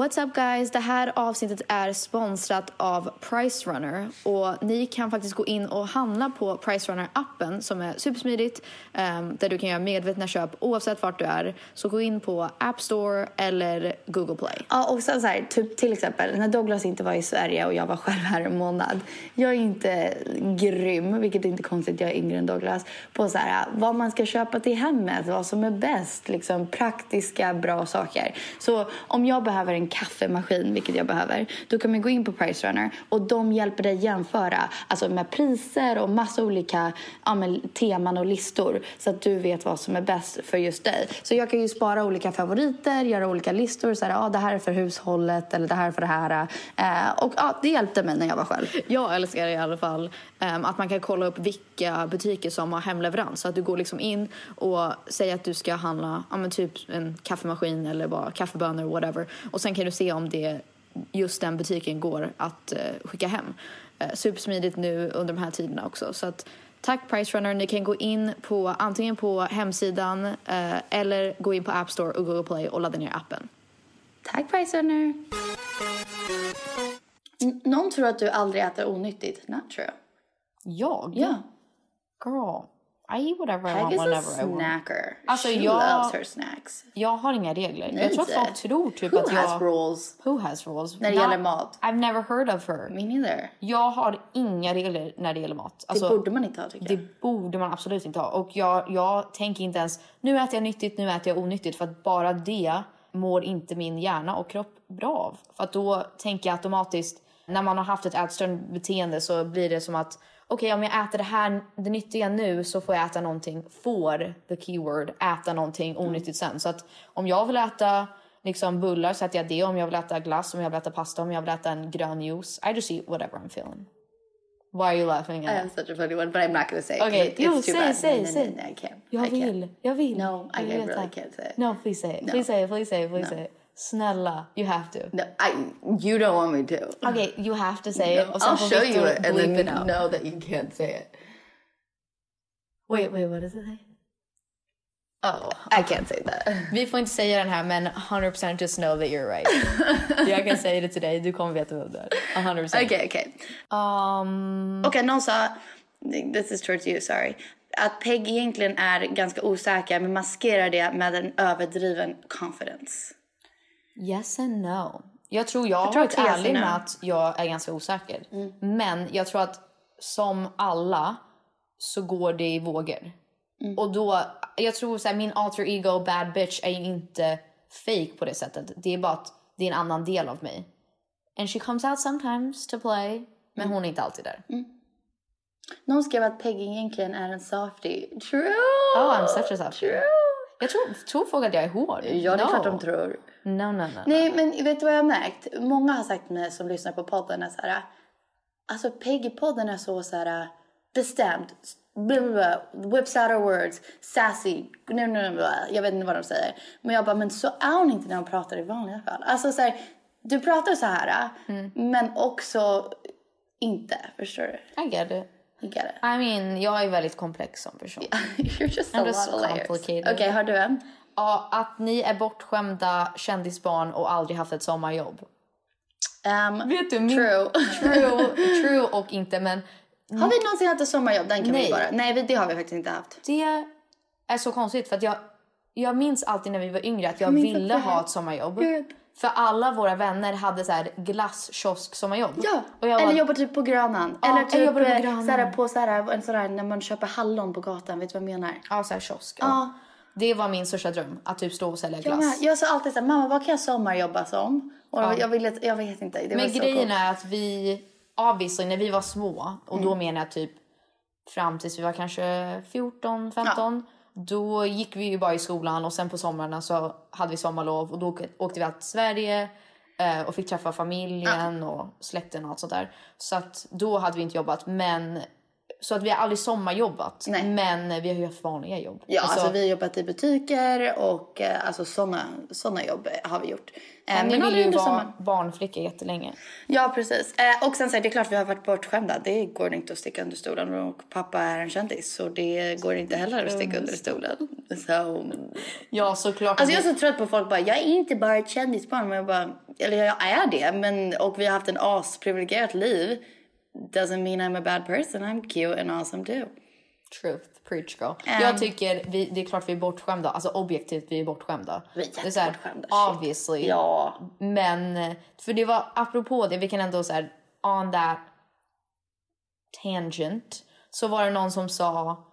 What's up guys? Det här avsnittet är sponsrat av Price Runner och ni kan faktiskt gå in och handla på Price Runner appen som är supersmidigt ehm, där du kan göra medvetna köp oavsett vart du är. Så gå in på App Store eller Google Play. Ja, och sen så här, typ till exempel när Douglas inte var i Sverige och jag var själv här en månad. Jag är inte grym, vilket är inte konstigt, jag är yngre än Douglas, på så här, vad man ska köpa till hemmet, vad som är bäst, liksom praktiska, bra saker. Så om jag behöver en kaffemaskin, vilket jag behöver, då kan man gå in på Price Runner och de hjälper dig jämföra alltså med priser och massa olika ja, men, teman och listor så att du vet vad som är bäst för just dig. Så jag kan ju spara olika favoriter, göra olika listor, så här, ah, det här är för hushållet eller det här är för det här. Eh, och ah, det hjälpte mig när jag var själv. Jag älskar i alla fall eh, att man kan kolla upp vilka butiker som har hemleverans. Så att du går liksom in och säger att du ska handla ja, men typ en kaffemaskin eller bara kaffebönor whatever. Och sen kan du se om det just den butiken går att eh, skicka hem. Eh, supersmidigt nu under de här tiderna också. Så att tack Price Runner. Ni kan gå in på antingen på hemsidan eh, eller gå in på App Store och Google Play och ladda ner appen. Tack Price Runner! N- Någon tror att du aldrig äter onyttigt. Not true. jag? Ja. Girl, I eat whatever I Peg want whenever I want. snacker. Alltså, She jag- loves her snacks. Jag har inga regler. Nej, jag tror att folk tror typ Who att jag... has rules? Who has rules? När det gäller mat. I've never heard of her. Me neither. Jag har inga regler när det gäller mat. Alltså, det borde man inte ha tycker jag. Det borde man absolut inte ha. Och jag, jag tänker inte ens, nu äter jag nyttigt, nu äter jag onyttigt. För att bara det mår inte min hjärna och kropp bra av. För att då tänker jag automatiskt, när man har haft ett ätstörande beteende så blir det som att okej om jag äter det här, det nyttiga nu så får jag äta någonting, får, the keyword, äta någonting onyttigt sen. Så att om jag vill äta liksom bullar så äter jag det. Om jag vill äta glass, om jag vill äta pasta, om jag vill äta en grön juice. I just eat whatever I'm feeling. Why are you laughing I at? have such a funny one, but I'm not gonna say it. Okay, it's jo, säg, bad. säg, no, säg. No, no, I can't. Jag I vill, jag vill. No, I Jag really can't say it. No, please say it. No. Please say it, please say it, please No. say it. Snälla, you have to. No, I. You don't want me to. Okay, you have to say No, it. I'll show you it and then it out. know that you can't say it. Wait, wait, what does it say? Oh, I can't say that. [LAUGHS] Vi får inte säga den här men 100% just know that you're right. [LAUGHS] jag kan säga det till dig, du kommer veta vem det är. 100%. Okej, okej. Um, Okej, någon sa, this is towards you, sorry. Att Peg egentligen är ganska osäker men maskerar det med en överdriven confidence. Yes and no. Jag tror jag har tror varit ärlig med att jag är ganska osäker. Men jag tror att som alla så går det i vågor. Och då, jag tror så här, min alter ego bad bitch är inte fake på det sättet. Det är bara att det är en annan del av mig. And she comes out sometimes to play. Men hon är inte alltid där. Någon skrev att Peg egentligen är en softie. True! Oh, I'm such a softie. True! Jag tror, tror folk att jag är hård. Ja, det är no. klart de tror. No, no, no. Nej, men vet du vad jag har märkt? Många har sagt till mig som lyssnar på podden är så här... Alltså Peg i podden är så så här bestämd. Blah, whips out her words. Sassy. Jag vet inte vad de säger. Men jag bara, men så är hon inte när hon pratar i vanliga fall. Alltså så här, du pratar så här men också inte. Förstår du? I get it. You get it. I mean, jag är väldigt komplex som person. [LAUGHS] You're just a I'm lot just of layers. Okej, har du en? Ja, att ni är bortskämda kändisbarn och aldrig haft ett sommarjobb. Um, Vet du, min- True. True, [LAUGHS] true och inte, men har vi någonsin haft ett sommarjobb? Den kan Nej. vi bara. Nej, det har vi faktiskt inte haft. det är så konstigt för att jag, jag minns alltid när vi var yngre att jag minns ville här. ha ett sommarjobb. Jag. För alla våra vänner hade så här glasskiosk sommarjobb. Ja, jag eller var, jobba typ på Grönan. Ja, eller jag typ jobbade på eh, Grönan. Såhär, på såhär, en sån där när man köper hallon på gatan. Vet du vad jag menar? Ja, så här kiosk. Ja. Ja. Det var min största dröm, att typ stå och sälja glass. med. jag sa alltid såhär, mamma vad kan jag sommarjobba som? Och Ja. jag, ville, jag vet inte. Det Men grejen coolt. är att vi, obviously när vi var små, och Mm. då menar jag typ fram tills vi var kanske 14, 15. Då gick vi ju bara i skolan och sen på somrarna så hade vi sommarlov och då åkte- vi alltid till Sverige eh, och fick träffa familjen och släkten och allt sånt där. Så att då hade vi inte jobbat men så att vi har aldrig sommarjobbat. Nej. Men vi har ju haft vanliga jobb. Ja, alltså, vi har jobbat i butiker och eh, alltså såna, såna jobb eh, har vi gjort. Eh, Ni ville ju vara barnflicka jättelänge. Ja, precis. Och sen så är det klart vi har varit bortskämda. Det går inte att sticka under stolen. Och pappa är en kändis så det går inte heller att sticka under stolen. Så... Ja såklart. Alltså jag är så trött på folk bara, jag är inte bara ett kändisbarn. Men jag bara, eller jag är det. Men, och vi har haft en asprivilegierat liv. Doesn't mean I'm a bad person. I'm cute and awesome too. Truth, preach girl. Ehm. jag tycker vi, det är klart vi är bortskämda. Alltså objektivt vi är bortskämda. Vi är det är så här. Obviously. Ja. Men, för det var apropå det, vi kan ändå så här, on that tangent. Så var det någon som sa,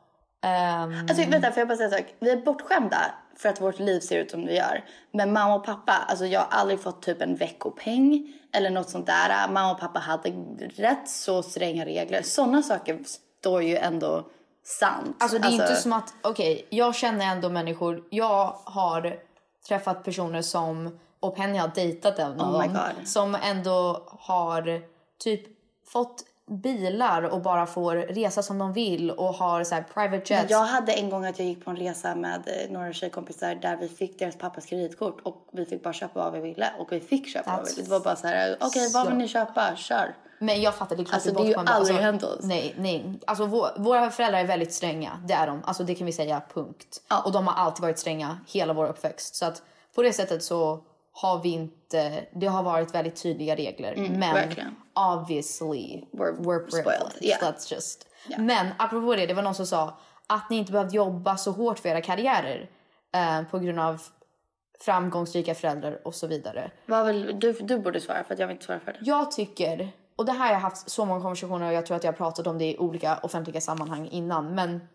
ehm, Alltså vänta, får jag bara säga en sak? Vi är bortskämda för att vårt liv ser ut som det gör. Men mamma och pappa, alltså jag har aldrig fått typ en veckopeng eller något sånt där. Mamma och pappa hade rätt så stränga regler. Sådana saker står ju ändå sant. Alltså det är inte som att, okej, jag känner ändå människor, jag har träffat personer som, och Penny har dejtat en av Oh dem, som ändå har typ fått bilar och bara får resa som de vill och har så här private jets. Jag hade en gång att jag gick på en resa med eh, några tjejkompisar där vi fick deras pappas kreditkort och vi fick bara köpa vad vi ville och vi fick köpa vad vi That's ville. Det var bara så här, okej vad so- vill ni köpa? Kör. Men jag fattar, det är klart Alltså, det är ju aldrig alltså, hänt oss. Nej, nej. Alltså vår, våra föräldrar är väldigt stränga, det är de. Alltså det kan vi säga, punkt. Ja. Och de har alltid varit stränga hela vår uppväxt. Så att på det sättet så har vi inte, det har varit väldigt tydliga regler. men Mm, verkligen. obviously We're we're spoiled, yeah. That's just. Men apropå det, det var någon som sa att ni inte behövt jobba så hårt för era karriärer eh, på grund av framgångsrika föräldrar och så vidare. Vad vill, du, du borde svara för att jag vill inte svara för det. Jag tycker, och det här har jag haft så många konversationer och jag tror att jag har pratat om det i olika offentliga sammanhang innan, men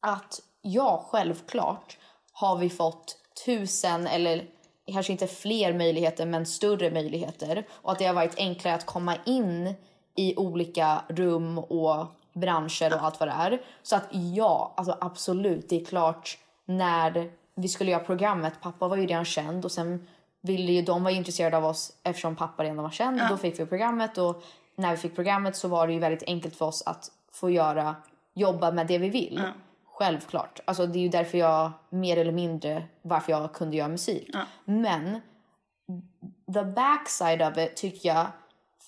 att ja, självklart har vi fått tusen eller kanske inte fler möjligheter men större möjligheter och att det har varit enklare att komma in i olika rum och branscher och allt vad det är. Så att ja, alltså absolut, det är klart när vi skulle göra programmet, pappa var ju redan känd och sen ville ju, de var intresserade av oss eftersom pappa redan var känd. Då fick vi programmet och när vi fick programmet så var det ju väldigt enkelt för oss att få göra, jobba med det vi vill. Självklart. Alltså det är ju därför jag, mer eller mindre, varför jag kunde göra musik. Men the backside of it tycker jag,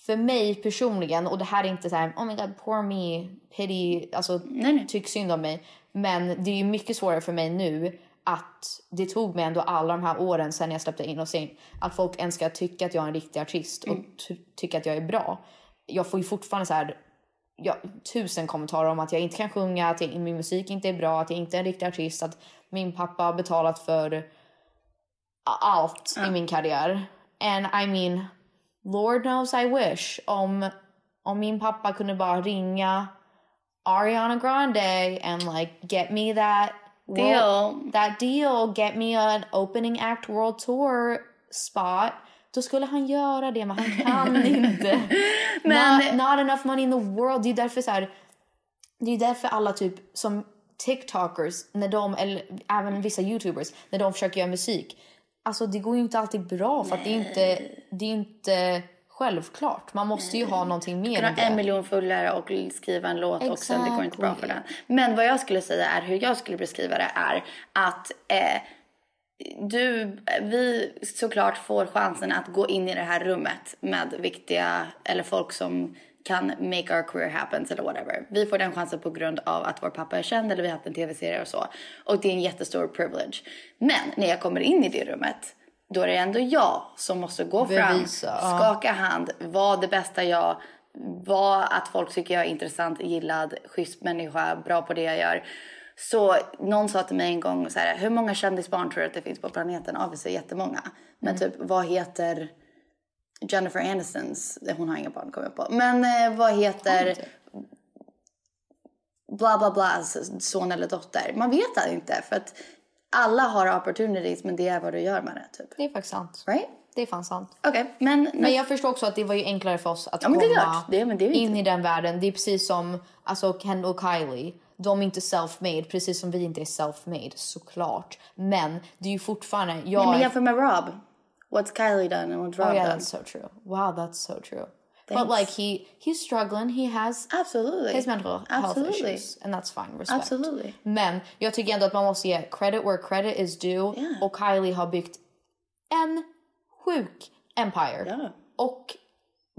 för mig personligen, och det här är inte så här, oh my god, poor me, pity, alltså tyck synd om mig. Men det är ju mycket svårare för mig nu att det tog mig ändå alla de här åren sen jag släppte in och in att folk ens ska tycka att jag är en riktig artist och ty- tycka att jag är bra. Jag får ju fortfarande så här ja, tusen kommentarer om att jag inte kan sjunga, att jag, min musik inte är bra, att jag inte är en riktig artist, att min pappa har betalat för allt i min karriär. And I mean, Lord knows I wish. Om, om min pappa kunde bara ringa Ariana Grande and like get me that Deal. world- that deal, get me an opening act world tour spot. Då skulle han göra det, men han [LAUGHS] kan inte. Men- not, not enough money in the world. Det är därför så här, det är därför alla typ som TikTokers, när de, eller även vissa YouTubers, när de försöker göra musik. Alltså det går ju inte alltid bra för att det är inte, det är inte självklart. Man måste ju ha någonting mer än ha en det. miljon följare och skriva en låt och sen det går inte bra för den. Men vad jag skulle säga är, hur jag skulle beskriva det är att eh, du, vi såklart får chansen att gå in i det här rummet med viktiga, eller folk som kan make our career happen eller whatever. Vi får den chansen på grund av att vår pappa är känd eller vi har haft en tv-serie och så. Och det är en jättestor privilege. Men när jag kommer in i det rummet, då är det ändå jag som måste gå fram, Bevisa, ja. skaka hand, vara det bästa jag, vara att folk tycker jag är intressant, gillad, schysst människa, bra på det jag gör. Så någon sa till mig en gång så här, hur många kändisbarn tror du att det finns på planeten? Obviously jättemånga. Men typ vad heter Jennifer Anistons, hon har inga barn kommer jag på. Men eh, vad heter bla bla blas son eller dotter? Man vet inte för att alla har opportunities men det är vad du gör med det typ. Det är faktiskt sant. Right? Det är fan sant. Okej, men, Men jag förstår också att det var ju enklare för oss att Ja, men komma. Det- men det in i den världen. Det är precis som alltså Ken och Kylie. De är inte self-made, precis som vi inte är self-made, såklart. Men det är ju fortfarande... Jag Nej, men jämför med Rob. What's Kylie done and what's Rob Oh yeah, done? that's so true. Wow, that's so true. But Thanks. like he he's struggling. He has Absolutely. his mental health Absolutely. issues, and that's fine. Respect. Absolutely. Men jag tycker ändå att man måste ge credit where credit is due. Yeah. Och Kylie har byggt en sjuk empire. Ja. Och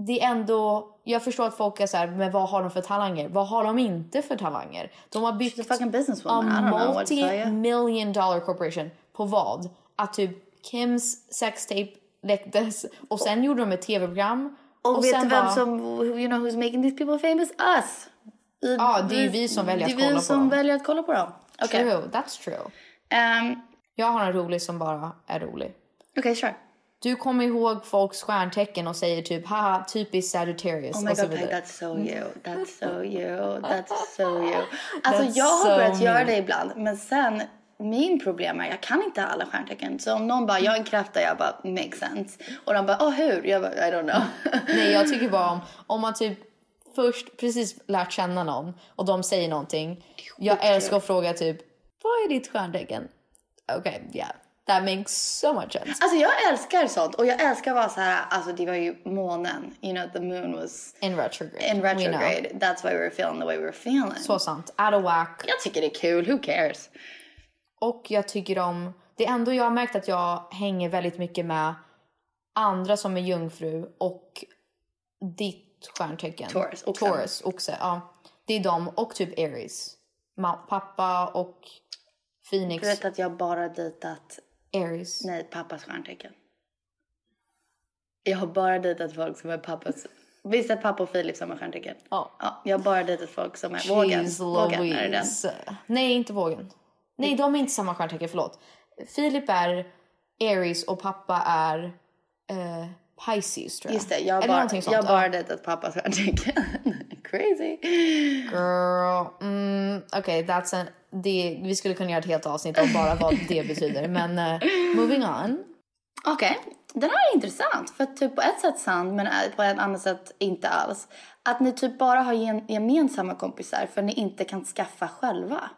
det är ändå, jag förstår att folk är så här, men vad har de för talanger? Vad har de inte för talanger? De har byggt a multi-million dollar corporation. På vad? Att typ Kims sextape läcktes och sen gjorde de ett tv-program. Och, vet sen du vem bara- som, you know who's making these people famous? Us! Ja, det är vi som väljer att Det är kolla vi på som dem. väljer att kolla på dem. Okej. True, that's true. Ehm, Jag har en rolig som bara är rolig. Okej, kör. Du kommer ihåg folks stjärntecken och säger typ haha typiskt Sagittarius Oh my och så god, vidare. that's so you. That's so you. That's so you. [LAUGHS] Alltså That's jag har so börjat göra me. det ibland. Men sen, min problem är jag kan inte alla stjärntecken. Så om någon bara, jag är en kräfta, jag bara, makes sense. Och de bara, åh hur? Jag bara, I don't know. [LAUGHS] Nej jag tycker bara om, [LAUGHS] om man typ först precis lärt känna någon och de säger någonting. Jag älskar att fråga typ vad är ditt stjärntecken? Okej, yeah. That makes so much sense. Alltså jag älskar sånt. Och jag älskar vara så här, alltså det var ju månen. You know, the moon was In retrograde. in retrograde. That's why we were feeling the way we were feeling. Så sant. Out of whack. Jag tycker det är kul, who cares? Och jag tycker om... Det är ändå jag har märkt att jag hänger väldigt mycket med andra som är jungfru och ditt stjärntecken. Taurus, oxen. Taurus, oxe. Ja. Det är de och typ Aries. Pappa och Phoenix. Du vet att jag bara dejtat, Aries. nej, pappas stjärntecken. Jag har bara dejtat folk som är pappas... Visst är pappa och Filip samma stjärntecken? Ja. ja. Jag har bara dejtat folk som är vågen. Jeez Vågen, är det den? Louise. Nej, inte vågen. Nej, de är inte samma stjärntecken, förlåt. Filip är Aries och pappa är eh, Pisces tror jag. Just det, jag har bara, sånt. jag bara Ja. dejtat pappas stjärntecken. [LAUGHS] Crazy. Girl, mm, okej, that's an, det, vi skulle kunna göra ett helt avsnitt om bara vad det [LAUGHS] betyder. Men eh, moving on. Okej, den här är intressant. För typ på ett sätt sant men på ett annat sätt inte alls. Att ni typ bara har gemensamma kompisar för ni inte kan skaffa själva.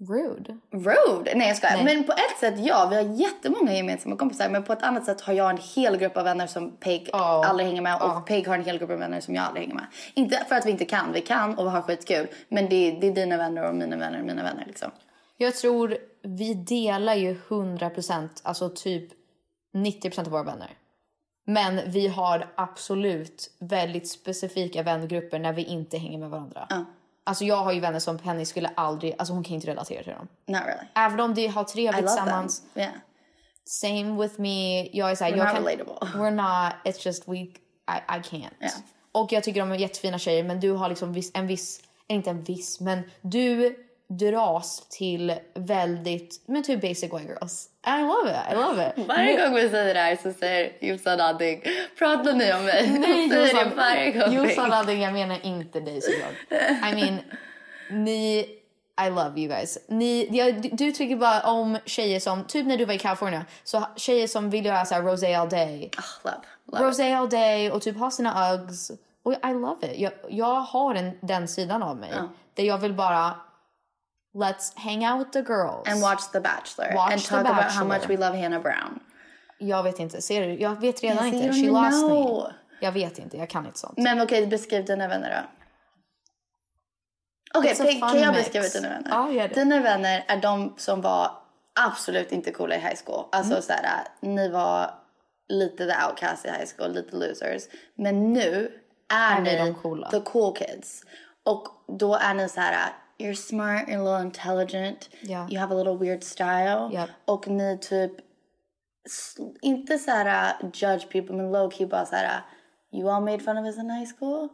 Rude. Rude? Nej jag skojar. Men på ett sätt ja, vi har jättemånga gemensamma kompisar. Men på ett annat sätt har jag en hel grupp av vänner som Peg Ja. aldrig hänger med. Och Ja. Peg har en hel grupp av vänner som jag aldrig hänger med. Inte för att vi inte kan, vi kan och har skitkul. Men det är, det är dina vänner och mina vänner och mina vänner liksom. Jag tror vi delar ju 100%, alltså typ 90% av våra vänner. Men vi har absolut väldigt specifika vängrupper när vi inte hänger med varandra. Alltså jag har ju vänner som Penny skulle aldrig, alltså hon kan inte relatera till dem. Not really. Även om de har trevligt them. tillsammans. Yeah. Same with me. Jag är såhär, We're jag not kan, relatable. We're not, it's just we, I, I can't. Yeah. Och jag tycker de är jättefina tjejer men du har liksom viss, en viss, inte en viss men du dras till väldigt, men typ basic white girls. I love it, I love it. [LAUGHS] Varje gång vi säger det här så säger Jossan någonting. Pratar ni om mig? Nej, [LAUGHS] Jossan, Ladding, jag menar inte dig såklart. I mean, ni, I love you guys. Ni, jag, du- tycker bara om tjejer som, typ när du var i California, så tjejer som vill göra såhär rosé all day. Ah, love, love. Rosé all day och typ ha sina Uggs. Och I love it. Jag, jag har en, den sidan av mig. Där jag vill bara, let's hang out with the girls. And watch The Bachelor. Watch and talk about how Bachelor. much we love Hannah Brown. Jag vet inte, ser du? Jag vet redan Yes, inte. She lost know. me. Jag vet inte, jag kan inte sånt. Men okej, beskriv dina vänner då. Okej, fun kan jag mix. beskriva dina vänner? Ja, gör det. Dina vänner är de som var absolut inte coola i high school. Alltså Mm. såhär, ni var lite the outcast i high school, lite losers. Men nu är, Är ni de coola? the cool kids. Och då är ni så här: you're smart, you're a little intelligent, Ja. you have a little weird style. Japp. Och ni typ, inte så här judge people men low key bara så här: you all made fun of us in high school.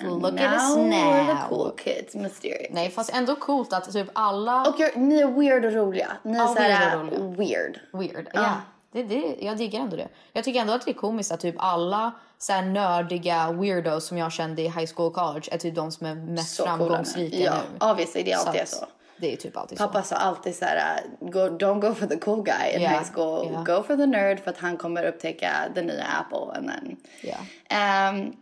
And Look at us we're the now. cool kids, mysterious. Nej, fast ändå coolt att typ alla... Och you're, ni är weird och roliga. Ni är Ja, så här weird weird. Ja. Det, det, jag diggar ändå det. Jag tycker ändå att det är komiskt att typ alla så här nördiga weirdos som jag kände i high school och college är typ de som är mest Så framgångsrika Ja, nu. obviously det är alltid så. Det är typ alltid Pappa så. sa alltid så här, go, don't go for the cool guy in Ja, high school. ja. Go for the nerd för att han kommer upptäcka den nya Apple. And then. Ja. Ehm,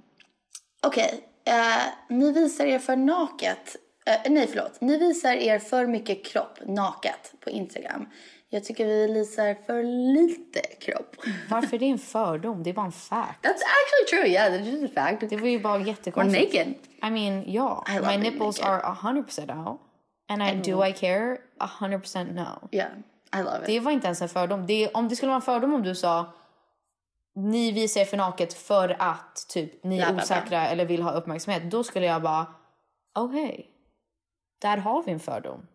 Okej, eh, ni visar er för naket. eh, nej, förlåt. Ni visar er för mycket kropp naket på Instagram. Jag tycker vi visar för lite kropp. Varför är det en [LAUGHS] fördom? Det är bara en fact. That's actually true, yeah, that's just a fact. Det var ju bara We're jättekonstigt. naked. I mean, ja. Love My nipples naked. are 100% out. And I, do I care? 100% no. Yeah, I love it. Det var inte ens en fördom. Det, om det skulle vara en fördom om du sa ni visar er för naket för att typ ni är osäkra eller vill ha uppmärksamhet. Då skulle jag bara okej. Där har vi en fördom.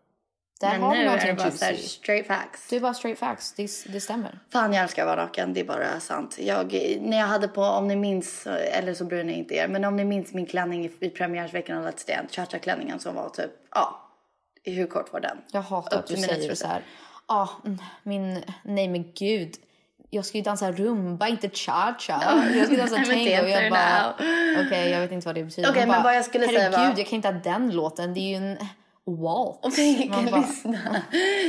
Där Men har nu är det bara så här juicy. straight facts. Det är bara straight facts. Det, det stämmer. Fan jag älskar att vara naken, det är bara sant. Jag, när jag hade på, om ni minns, eller så bryr ni inte er, men om ni minns min klänning i, i premiärsveckan av Let's Dance, cha-cha-klänningen som var typ, ja, hur kort var den? Jag hatar Upp att du säger trosor. så här. Ja, mm, min... Nej men gud. Jag ska ju dansa rumba, inte cha-cha. Jag ska dansa [LAUGHS] tango. Och dancer jag bara... now. Okej, jag vet inte vad det betyder. Okej, Man men bara, vad jag skulle säga Herregud, var- jag kan inte ha den låten. Det är ju en waltz. Okej, Man kan bara, lyssna.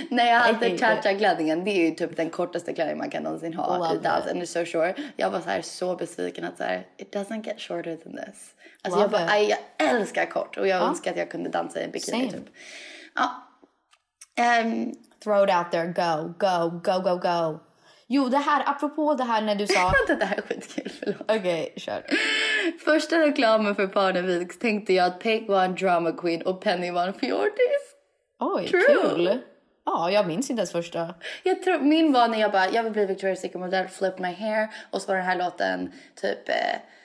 När jag hade cha-cha-klänningen, det är ju typ den kortaste klänningen man kan någonsin ha Love. And it's so short. Jag var så här så besviken att så här, it doesn't get shorter than this. Alltså jag, bara, aj, jag älskar kort och jag önskar att jag kunde dansa i en bikini Same. typ. Ja. Ehm, Throw it out there, go, go, go, go, go. Jo, det här, apropå det här när du sa... [LAUGHS] det där är skitkul, förlåt. Okej, kör. Första reklamen för Parneviks tänkte jag att Peg var en drama queen och Penny var en fjortis. Oj, True. kul. Ja, jag minns inte ens första. Jag tror, min var när jag bara, jag vill bli Victoria's Secret modell, flip my hair och så var den här låten typ eh,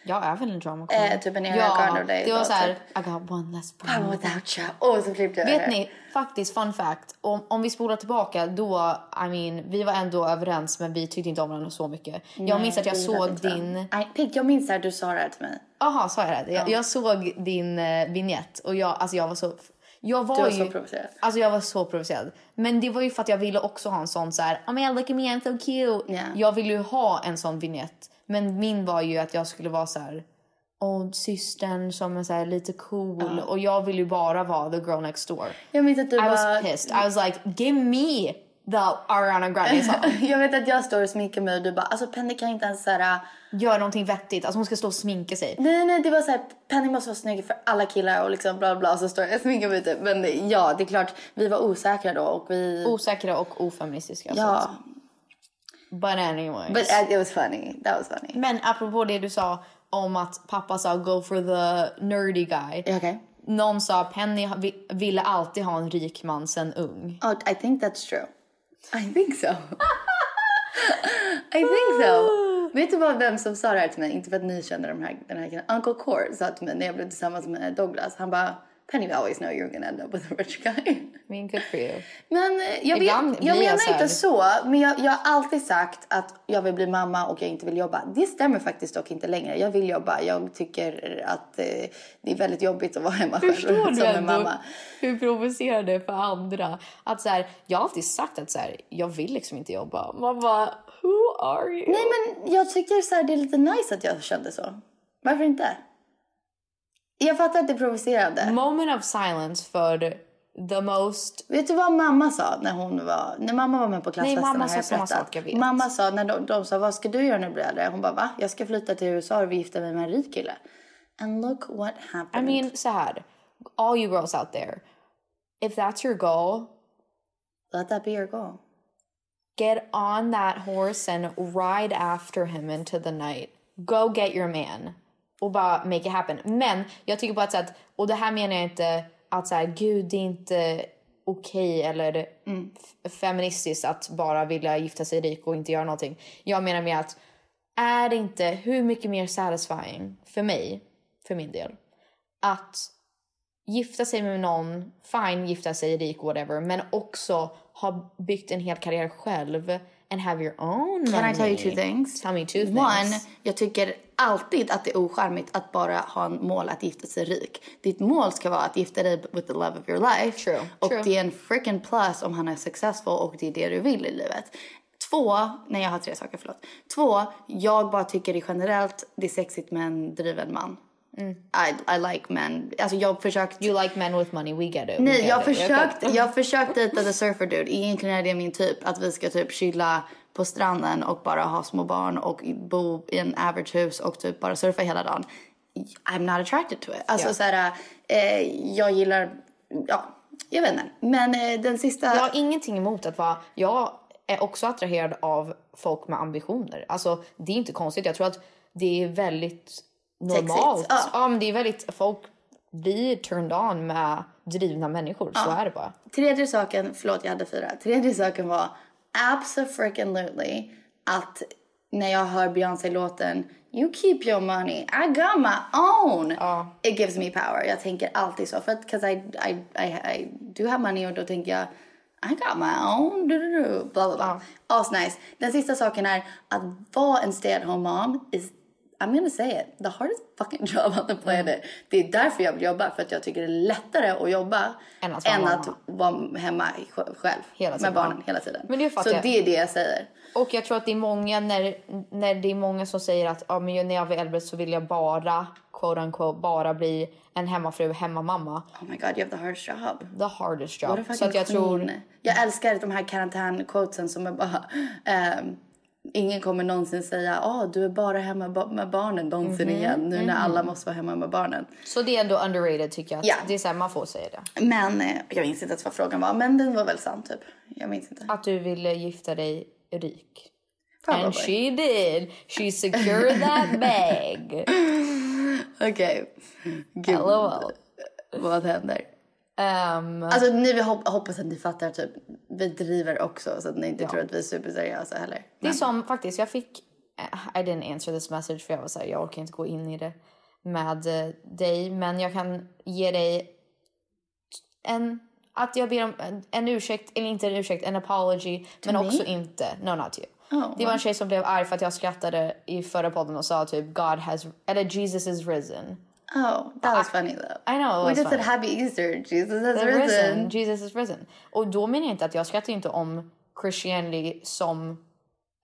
Jag är väl en drama queen. Eh, typ en Ariana ja, Grande Day det var då, så här, typ. I got one less problem. without you. Och så klippte jag Vet det. ni, faktiskt fun fact. Om, om vi spolar tillbaka då, I mean, vi var ändå överens men vi tyckte inte om varandra så mycket. jag minns att jag såg din... Nej, Pig, jag minns att du sa det här till mig. Jaha, sa jag det? Jag, jag såg din uh, vignett och jag, alltså jag var så... Jag var, var ju, så provocerad. Alltså jag var så provocerad. Men det var ju för att jag ville också ha en sån så här, oh man, look at me, I'm so cute. Ja. Jag ville ju ha en sån vignett. Men min var ju att jag skulle vara så här, åh systern som är så lite cool. Och jag ville ju bara vara the girl next door. Jag minns att du I bara... was pissed. I was like, give me the Ariana Grande song. [LAUGHS] Jag vet att jag står och sminkar mig och du bara, alltså Penny kan inte ens såhär... Gör någonting vettigt. Alltså hon ska stå och sminka sig. Nej, nej, det var så här, Penny måste vara snygg för alla killar och liksom bla bla. Och så står jag och sminkar mig typ. Men ja, det är klart, vi var osäkra då och vi... Osäkra och ofeministiska. så ja, att- But anyways. but uh, it was funny. That was funny. Men apropå det du sa om att pappa sa go for the nerdy guy. Okej. Någon sa Penny vi- ville alltid ha en rik man sen ung. Oh, I think that's true. I think so. [LAUGHS] I think so. Vet du vad, vem som sa det här till mig? Inte för att ni känner de här, den här killen. Uncle Cord sa till mig när jag blev tillsammans med Douglas. Han bara, Penny will always know you're gonna end up with a rich guy. I mean good for you. Men eh, jag, Ibland vet, jag jag menar så här- inte så. Men jag, jag har alltid sagt att jag vill bli mamma och jag inte vill jobba. Det stämmer faktiskt dock inte längre. Jag vill jobba. Jag tycker att eh, det är väldigt jobbigt att vara hemma själv Förstår [LAUGHS] som du ändå mamma. hur provocerande det är för andra? Att så här, jag har alltid sagt att så här, jag vill liksom inte jobba. Man bara, who are you? Nej men jag tycker så här, det är lite nice att jag kände så. Varför inte? Jag fattar att det är provocerande. Moment of silence för the most... Vet du vad mamma sa när hon var, när mamma var med på klassfesten? mamma har sa samma sak, jag vet. Mamma sa, när de, de sa vad ska du göra när du blir äldre? Hon bara va? Jag ska flytta till USA och gifta mig med en rik kille. And look what I happened. mean, så här. All you girls out there. If that's your goal, Let that be your goal. get on that horse and ride after him into the night. Go get your man. Och bara make it happen. Men jag tycker att, så att och det här menar jag inte att så här, gud det är inte okej eller f- feministiskt att bara vilja gifta sig rik och inte göra någonting. Jag menar med att är det inte hur mycket mer satisfying för mig, för min del, att gifta sig med någon, fine gifta sig rik whatever, men också ha byggt en hel karriär själv and have your own money. Can I tell you two things? Tell me two things. One, jag tycker alltid att det är ocharmigt att bara ha en mål att gifta sig rik. Ditt mål ska vara att gifta dig with the love of your life. True, Och true. det är en freaking plus om han är successful och det är det du vill i livet. Två, nej jag har tre saker, förlåt. Två, jag bara tycker det generellt det är sexigt med en driven man. I, I like men. Alltså jag försökt... You like men with money, we get it. Nej, get jag it. försökt, jag försökt dejta the surfer dude. Egentligen är det min typ. Att vi ska typ chilla på stranden och bara ha små barn och bo i en average hus och typ bara surfa hela dagen. I'm not attracted to it. Alltså Ja. så här, eh, jag gillar, ja, jag vet inte. Men eh, den sista... Jag har ingenting emot att vara... Jag är också attraherad av folk med ambitioner. Alltså, det är inte konstigt. Jag tror att det är väldigt normalt. ja. Ja. men det är väldigt... Folk blir turned on med drivna människor. Så är det bara. Tredje saken, förlåt jag hade fyra. Tredje saken var absolutely att när jag hör Beyoncé-låten You keep your money, I got my own. It gives me power. Jag tänker alltid så. För att 'cause I, I, I, I do have money och då tänker jag I got my own. Du, du, du, bla, bla, bla. Asnice. Den sista saken är att vara en stay at home mom is I'm gonna say it. The hardest fucking [LAUGHS] job on the planet. Det är därför jag vill jobba. För att jag tycker det är lättare att jobba Än att vara än att vara hemma sj- själv. Hela med barnen hela tiden. Men det Så jag. det är det jag säger. Och jag tror att det är många när, när det är många som säger att ja, men när jag blir äldre så vill jag bara quote unquote bara bli en hemmafru, hemmamamma. Oh my god, you have the hardest job. The hardest job. Så jag tror. Jag älskar de här karantän-quotesen som är bara... [LAUGHS] ehm, ingen kommer någonsin säga åh du är bara hemma med barnen någonsin Mhm, igen nu när alla måste vara hemma med barnen. Så det är ändå underrated tycker jag. Ja. Det är så här, man får säga det. Men eh, jag minns inte ens vad frågan var men den var väl sann typ. Jag minns inte. Att du ville gifta dig rik. Probably. And she did. She secured that [LAUGHS] bag. Okej. Gud. LOL. Vad händer? Um, Alltså ni vi hop- hoppas att ni fattar typ. Vi driver också så att ni inte tror att vi är superseriösa heller. det är som faktiskt, jag fick... eh, I didn't answer this message för jag var så här, jag orkar inte gå in i det med eh, dig. Men jag kan ge dig en... Att jag ber om en, en ursäkt, eller inte en ursäkt, en apology. men me? också inte, no not you. Oh, det var en tjej som blev arg för att jag skrattade i förra podden och sa typ God has, eller Jesus is risen. Oh, that was funny though. I know, We just said funny. happy Easter. Jesus has risen. risen. Jesus is risen. Och då menar jag inte att jag skrattar inte om Christianity som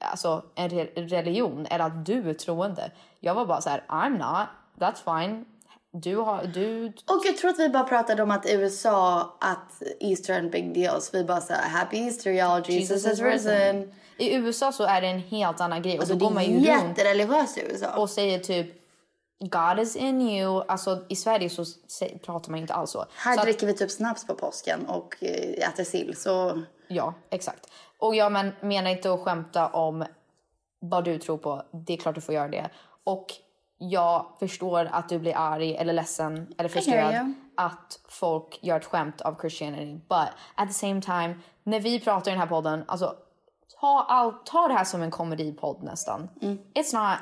alltså, en re- religion eller att du är troende. Jag var bara så här, I'm not, that's fine. du har... Du, Och jag tror att vi bara pratade om att i USA, att Easter är en big deal. Så vi bara sa happy Easter y'all, Jesus, has risen. I USA så är det en helt annan grej. Och Alltså då går det man är ju runt jättereligiöst i USA. och säger typ God is in you. Alltså i Sverige så pratar man inte alls så. Här så att- dricker vi typ snaps på påsken och eh, äter sill. Så Ja, exakt. Och jag men, menar inte att skämta om vad du tror på. Det är klart du får göra det. Och jag förstår att du blir arg eller ledsen eller frustrerad att folk gör ett skämt av Christianity. But at the same time, när vi pratar i den här podden, alltså ta, all, ta det här som en komedipodd nästan. Mm. It's not,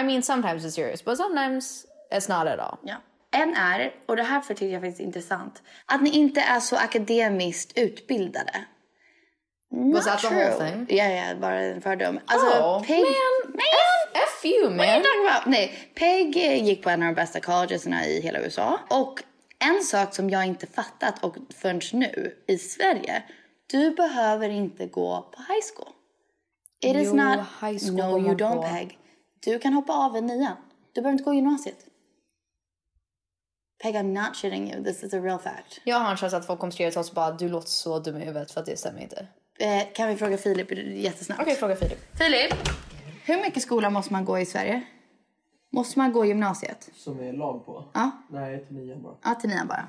I mean sometimes it's serious, but sometimes it's not at all. ja. En är, och det här tycker jag faktiskt är intressant, att ni inte är så akademiskt utbildade. Was that the whole thing? Ja, ja, bara en fördom. Alltså, Oh, Peg, man. F you What are you man! talking about? Nej, Peg gick på en av de bästa collegesna i hela USA. Och en sak som jag inte fattat och förrän nu i Sverige. Du behöver inte gå på high school. It is Jo, not... high school no, you man don't på. Peg. Du kan hoppa av i nian. Du behöver inte gå gymnasiet. Peg, I'm not shitting you. This is a real fact. Jag har en känsla att folk kommer skriva till oss och bara du låter så dum i huvudet för att det stämmer inte. Eh, kan vi fråga Filip jättesnabbt? Okej, fråga Filip. Filip, hur mycket skola måste man gå i Sverige? Måste man gå gymnasiet? Som är lag på? Ja. Nej, till nian bara. Ja, till nian bara.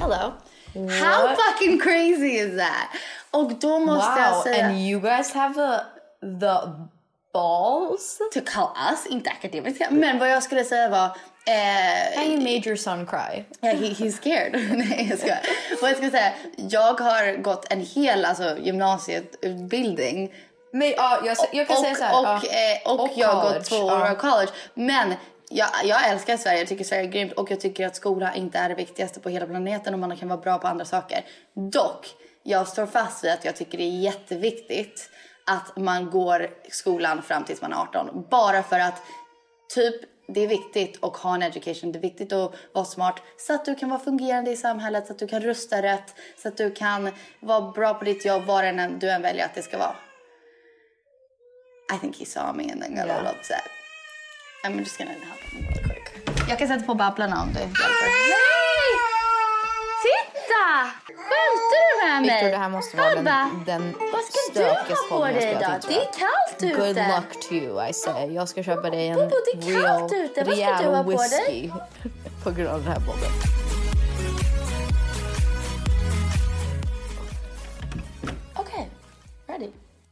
Hello. How fucking crazy is that? Och då måste jag Wow, säga... and you guys have the, the balls? To call us, inte akademiska. Men vad jag skulle säga var... Eh, I made your son cry. Ja, he, he's scared. [LAUGHS] Nej, jag skojar. Vad jag ska säga, jag har gått en hel alltså, gymnasieutbildning. Men, ja, jag, jag kan och, säga så här. Och, ja. eh, och, Och jag har gått två år ja. college. Men jag, jag älskar Sverige, jag tycker Sverige är grymt och jag tycker att skola inte är det viktigaste på hela planeten och man kan vara bra på andra saker. Dock, jag står fast vid att jag tycker det är jätteviktigt att man går skolan fram tills man är 18. Bara för att typ det är viktigt att ha en education. Det är viktigt att vara smart så att du kan vara fungerande i samhället, så att du kan rösta rätt, så att du kan vara bra på ditt jobb, vad än du än väljer att det ska vara. I think he saw me and then got Yeah. all upset. I'm just gonna help him really quick. Jag kan sätta på Babblarna om det hjälper. Titta! Skämtar du med mig? Victor, det här måste vara den, Babba, den Vad ska du ha på dig idag? Det är kallt ute. Good luck to you, I say. Jag ska köpa dig en Bobo, det är real, kallt ute. Vad ska du ha på dig? [LAUGHS] på grund av den här podden. Okej, ready.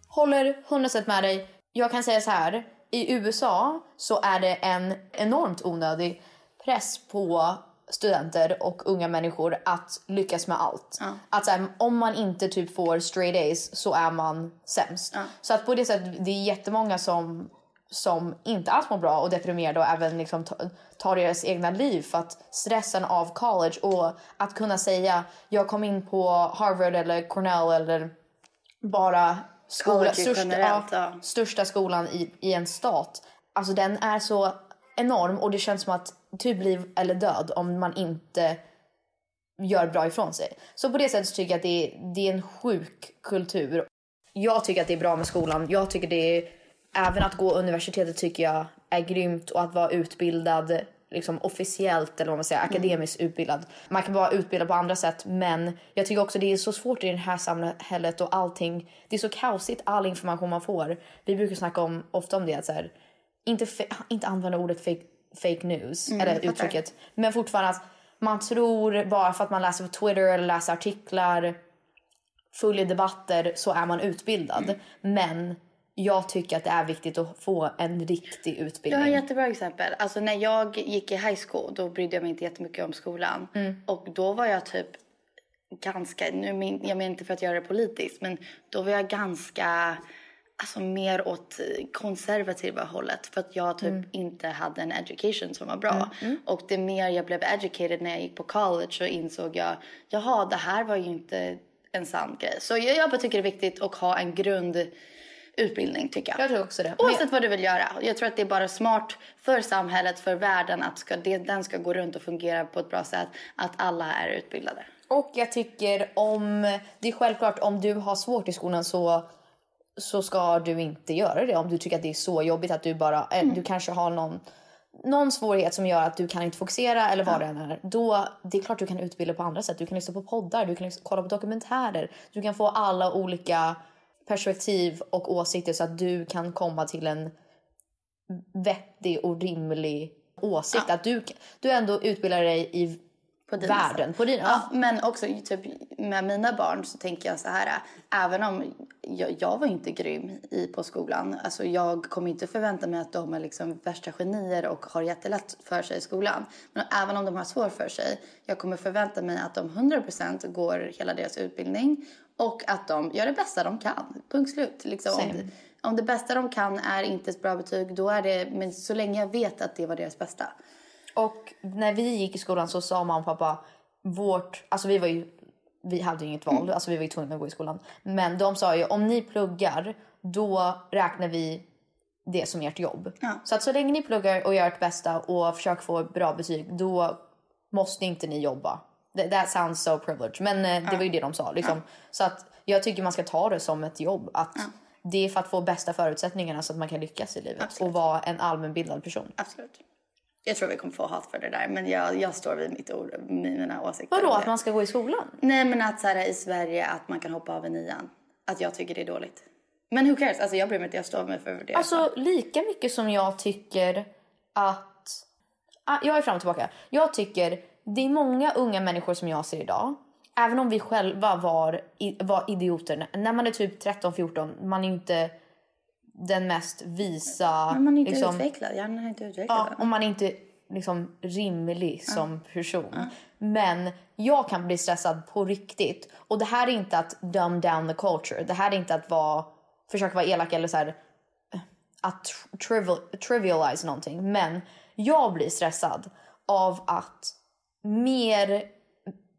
Håller 100% med dig. Jag kan säga så här. I USA så är det en enormt onödig press på studenter och unga människor att lyckas med allt. Att så här, om man inte typ får straight A's så är man sämst. Så att på det sättet, det är jättemånga som, som inte alls mår bra och deprimerade och även liksom ta- tar deras egna liv för att stressen av college och att kunna säga jag kom in på Harvard eller Cornell eller bara skola, största, ja, ja. största skolan i, i en stat. Alltså den är så enorm och det känns som att typ liv eller död om man inte gör bra ifrån sig. Så på det sättet så tycker jag att det är, det är en sjuk kultur. Jag tycker att det är bra med skolan. Jag tycker det är, även att gå universitetet tycker jag är grymt och att vara utbildad liksom officiellt eller vad man säger, akademiskt utbildad. Man kan vara utbildad på andra sätt men jag tycker också det är så svårt i det här samhället och allting. Det är så kaosigt all information man får. Vi brukar snacka om, ofta om det att så här, inte, fe- inte använda ordet fake, fake news Mm, eller uttrycket. Men fortfarande att man tror bara för att man läser på Twitter eller läser artiklar följer debatter så är man utbildad. Mm. Men jag tycker att det är viktigt att få en riktig Jag har utbildning. ett jättebra exempel. Alltså när jag gick i high school då brydde jag mig inte jättemycket om skolan. Och då var jag typ ganska, nu min, jag menar inte för att göra det politiskt, men då var jag ganska alltså mer åt konservativa hållet för att jag typ inte hade en education som var bra. Och det mer jag blev educated när jag gick på college så insåg jag, jaha det här var ju inte en sann grej. Så jag, jag bara tycker det är viktigt att ha en grundutbildning tycker jag. Jag tror också det. Oavsett vad du vill göra. Jag tror att det är bara smart för samhället, för världen att ska, det, den ska gå runt och fungera på ett bra sätt. Att alla är utbildade. Och jag tycker om, det är självklart om du har svårt i skolan så, så ska du inte göra det. Om du tycker att det är så jobbigt att du bara, eh, Mm. du kanske har någon, någon svårighet som gör att du kan inte fokusera eller vad det än är. Då, det är klart du kan utbilda på andra sätt. Du kan lyssna på poddar, du kan kolla på dokumentärer. Du kan få alla olika perspektiv och åsikter så att du kan komma till en vettig och rimlig åsikt. Att du, du ändå utbildar dig i På dina världen. På din, Ja, men också typ med mina barn så tänker jag så här. Även om jag, jag var inte grym i, på skolan. Alltså jag kommer inte förvänta mig att de är liksom värsta genier och har jättelätt för sig i skolan. Men även om de har svårt för sig. Jag kommer förvänta mig att de 100% går hela deras utbildning. Och att de gör det bästa de kan. Punkt slut. Liksom, om, om det bästa de kan är inte ett bra betyg. Då är det, men så länge jag vet att det var deras bästa. Och när vi gick i skolan så sa mamma och pappa vårt, alltså vi var ju, vi hade ju inget val, alltså vi var ju tvungna att gå i skolan. Men de sa ju om ni pluggar då räknar vi det som ert jobb. Så att så länge ni pluggar och gör ert bästa och försöker få bra betyg då måste inte ni jobba. That, that sounds so privileged. Men eh, det var ju det de sa. Liksom. Så att jag tycker man ska ta det som ett jobb. Att Det är för att få bästa förutsättningarna så att man kan lyckas i livet och vara en allmänbildad person. Absolut. Jag tror vi kommer få hat för det där, men jag, jag står vid mitt ord, mina åsikter. Vadå, att man ska gå i skolan? Nej, men att så här, i Sverige att man kan hoppa av i nian. Att jag tycker det är dåligt. Men who cares? Alltså jag bryr mig inte, jag står med för det. Alltså lika mycket som jag tycker att... Ah, jag är fram och tillbaka. Jag tycker det är många unga människor som jag ser idag. Även om vi själva var, var idioter. När- man är typ 13-14, man är inte den mest visa... Men man är inte liksom, utvecklad, hjärnan är inte utvecklad. Ja, om man är inte liksom rimlig som person. Men jag kan bli stressad på riktigt. Och det här är inte att dumb down the culture. Det här är inte att vara, försöka vara elak eller så här, eh, att tr- trivial, trivialize någonting. Men jag blir stressad av att mer,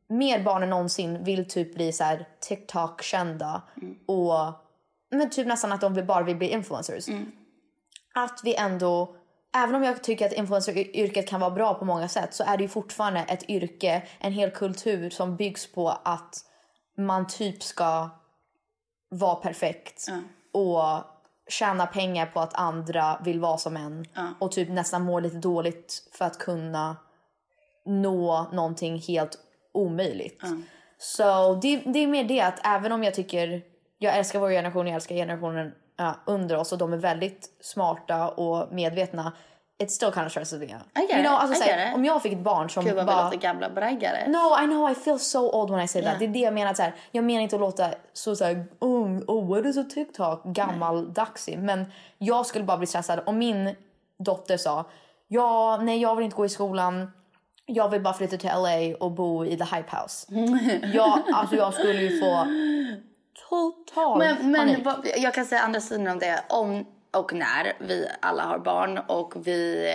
mer barn än någonsin vill typ bli så här TikTok-kända. Och men typ nästan att de bara vill bli influencers. Att vi ändå, även om jag tycker att influenceryrket kan vara bra på många sätt så är det ju fortfarande ett yrke, en hel kultur som byggs på att man typ ska vara perfekt och tjäna pengar på att andra vill vara som en och typ nästan må lite dåligt för att kunna nå någonting helt omöjligt. Så det, det är mer det att även om jag tycker, jag älskar vår generation, jag älskar generationen ja, under oss och de är väldigt smarta och medvetna. It still kind of stresses me out. I get You know, it, alltså, I såhär, get it. om jag fick ett barn som Gud vad bara... låter gamla braggare. No, I know, I feel so old when I say that. Yeah. Det är det jag menar. Så här, jag menar inte att låta så såhär, oh, oh, what is a TikTok? Gammaldagsig. Men jag skulle bara bli stressad om min dotter sa, ja, nej jag vill inte gå i skolan. Jag vill bara flytta till LA och bo i the hype house. [LAUGHS] jag, alltså jag skulle ju få total Men, men panik. jag kan säga andra sidan om det. Om och när vi alla har barn och vi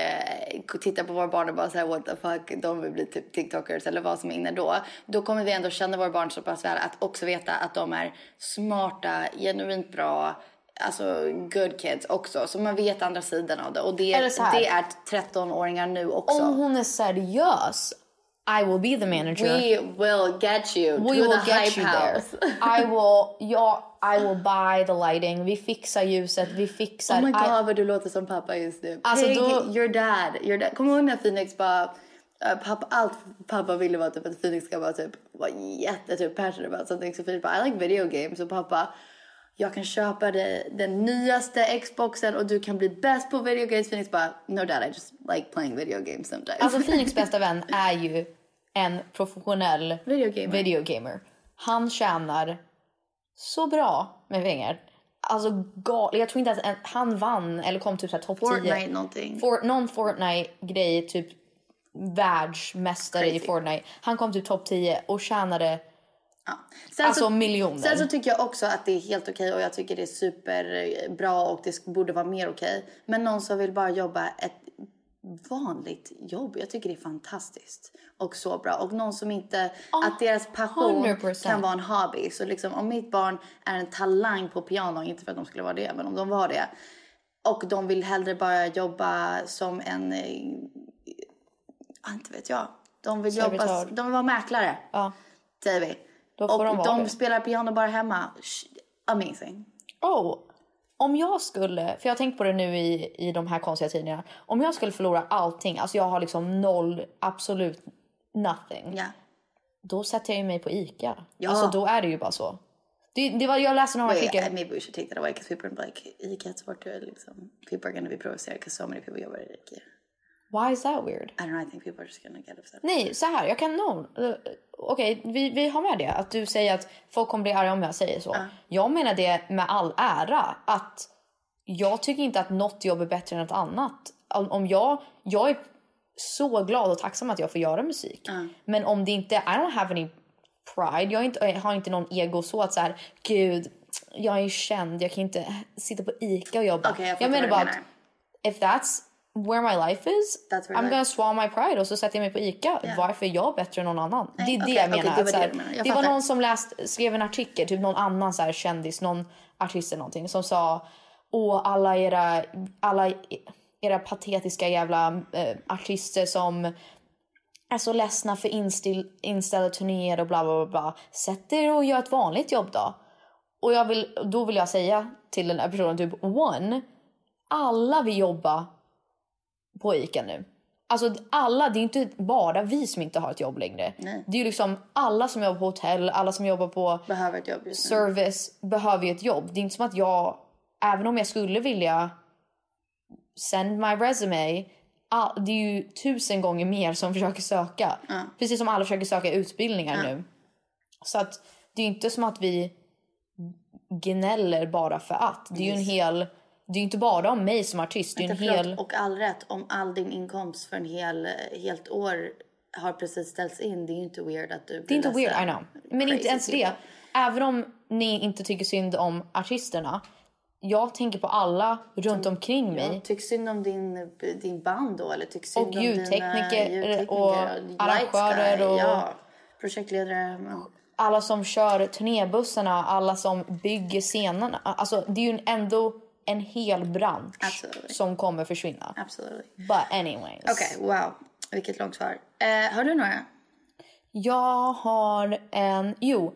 eh, tittar på våra barn och bara säger what the fuck, de vill bli typ tiktokers eller vad som är inne då. Då kommer vi ändå känna våra barn så pass väl att också veta att de är smarta, genuint bra, alltså good kids också. Så man vet andra sidan av det. Och det, så här. det är 13-åringar nu också. Om hon är seriös, I will be the manager. We will get you We will get you there. [LAUGHS] I will, ja, I will buy the lighting. Vi fixar ljuset, vi fixar... Oh my god I, vad du låter som pappa just nu. Alltså, Peg, då- your dad, your dad. Kommer du ihåg när Phoenix bara... eh, pappa, allt pappa ville var typ att Phoenix ska vara typ vara jätte typ passionate about something. Så Phoenix bara I like video games. Och pappa jag kan köpa dig den nyaste Xboxen och du kan bli bäst på video games. Phoenix bara no dad I just like playing video games sometimes. alltså Phoenix [LAUGHS] bästa vän är ju en professionell Videogamer. videogamer. Han tjänar så bra med pengar. Alltså gal, Jag tror inte att en, han vann eller kom typ så här topp 10. Fortnite någonting. For, någon Fortnite-grej, typ världsmästare i Crazy. Fortnite. Han kom typ topp 10 och tjänade Sen alltså så, miljoner. Sen så tycker jag också att det är helt okej och jag tycker det är superbra och det borde vara mer okej. Men någon som vill bara jobba ett vanligt jobb. Jag tycker det är fantastiskt och så bra. Och någon som inte, att deras passion 100%. kan vara en hobby. Så liksom om mitt barn är en talang på piano, inte för att de skulle vara det, men om de var det. Och de vill hellre bara jobba som en, eh, inte vet jag. De vill jobba, de vill vara mäklare. Ja. Säger vi. Då får och de vara de det. spelar piano bara hemma. Amazing. Oh, om jag skulle, för jag har tänkt på det nu i, i de här konstiga tiderna. Om jag skulle förlora allting, alltså jag har liksom noll, absolut nothing. Ja. Då sätter jag ju mig på ICA. Ja. Alltså då är det ju bara så. Det, det var, jag läste några artiklar. uh, maybe we should take that away because people are like, ICA är svårt att liksom, people are gonna be provocerade because so many people jobbar i ICA. Why is that weird? I don't know, I think people are just gonna get upset. Nej, så här. Jag kan no, uh, Okej, vi, vi har med det. Att du säger att folk kommer bli arga om jag säger så. Jag menar det med all ära. Att jag tycker inte att något jobb är bättre än något annat. Om, om jag, jag är så glad och tacksam att jag får göra musik. Men om det inte, I don't have any pride. Jag, inte, jag har inte någon ego så att så här, gud, jag är känd. Jag kan inte sitta på ICA och jobba. Okej, jag jag menar bara att if that's where my life is, That's I'm gonna swallow my pride och så sätter jag mig på ICA. Ja. Varför är jag bättre än någon annan? Nej, det är det jag menar. det var det här, menar. Jag det var någon som läst, skrev en artikel, typ någon annan så här kändis, någon artist eller någonting som sa Åh, alla era, alla era patetiska jävla eh, artister som är så ledsna för instill, inställda turnéer och bla bla bla. bla. Sätt er och gör ett vanligt jobb då. Och jag vill, då vill jag säga till den här personen typ one, alla vill jobba på ICA nu. Alltså alla, det är inte bara vi som inte har ett jobb längre. Nej. Det är ju liksom alla som jobbar på hotell, alla som jobbar på Behöver ett jobb just service behöver ju ett jobb. Det är inte som att jag, även om jag skulle vilja send my resume, det är ju tusen gånger mer som försöker söka. Precis som alla försöker söka utbildningar nu. Så att det är inte som att vi gnäller bara för att. Det är ju en hel, det är inte bara om mig som artist, det är en hel... Och all rätt, om all din inkomst för en hel, helt år har precis ställts in, det är ju inte weird att du Det är inte weird, I know. Men inte ens det. people. Även om ni inte tycker synd om artisterna. Jag tänker på alla runt omkring mig. Ja, tyck synd om din, din band då, eller tyck synd Och om ljudtekniker dina ljudtekniker och Light arrangörer och- Ja, projektledare. men- Alla som kör turnébussarna, alla som bygger scenerna. Alltså det är ju ändå en hel bransch Absolutely. som kommer försvinna. Absolutely. But anyways. Okej, wow. Vilket långt svar. Eh, har du några? Jag har en... Jo,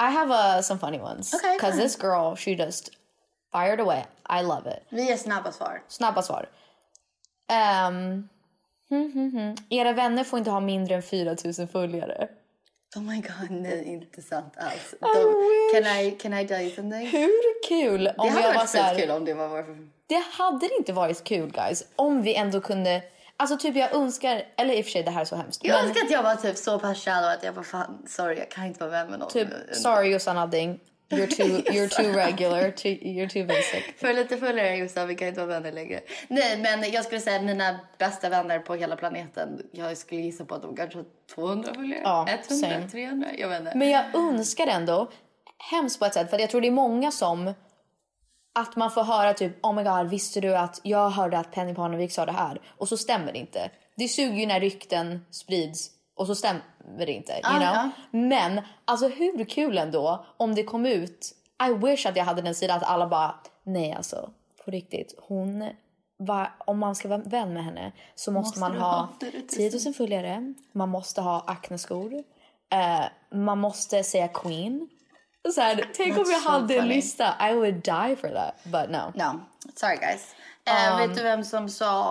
I have uh, some funny ones. Okay, Because fine. this girl, she just fired away. I love it. Vi är snabba svar. Snabba svar. Um, hmm, hmm, hmm. Era vänner får inte ha mindre än 4000 följare. Oh my god, nej inte sant alls. De, can, I, can I tell you something? Hur kul om det hade jag var så här, skitkul om det var vår... Det hade inte varit kul guys. Om vi ändå kunde... Alltså typ jag önskar... Eller i och för sig det här är så hemskt. Jag men önskar att jag var typ så pass shallow att jag bara fan, sorry jag kan inte vara vän med någon. typ, sorry Jossan Adding. You're too, [LAUGHS] you're too regular. Too, you're too basic. För lite fullare Jossan, vi kan inte vara vänner längre. Nej men jag skulle säga mina bästa vänner på hela planeten. Jag skulle gissa på att de kanske har 200 följare. Ja, 100, same. 300, jag vet inte. Men jag önskar ändå, hemskt på ett sätt, för jag tror det är många som att man får höra typ oh my god visste du att jag hörde att Penny Parnevik sa det här och så stämmer det inte. Det suger ju när rykten sprids och så stämmer det inte. You Ah, know? ja. Men alltså hur kul ändå om det kom ut. I wish att jag hade den sidan att alla bara nej alltså på riktigt hon var, om man ska vara vän med henne så måste, Måste man ha ha 10 000 följare. Man måste ha Acne-skor. Eh, man måste säga Queen. Så här, [LAUGHS] tänk om jag so hade en lista. I would die for that. But no. No, sorry guys. Eh, Um, vet du vem som sa,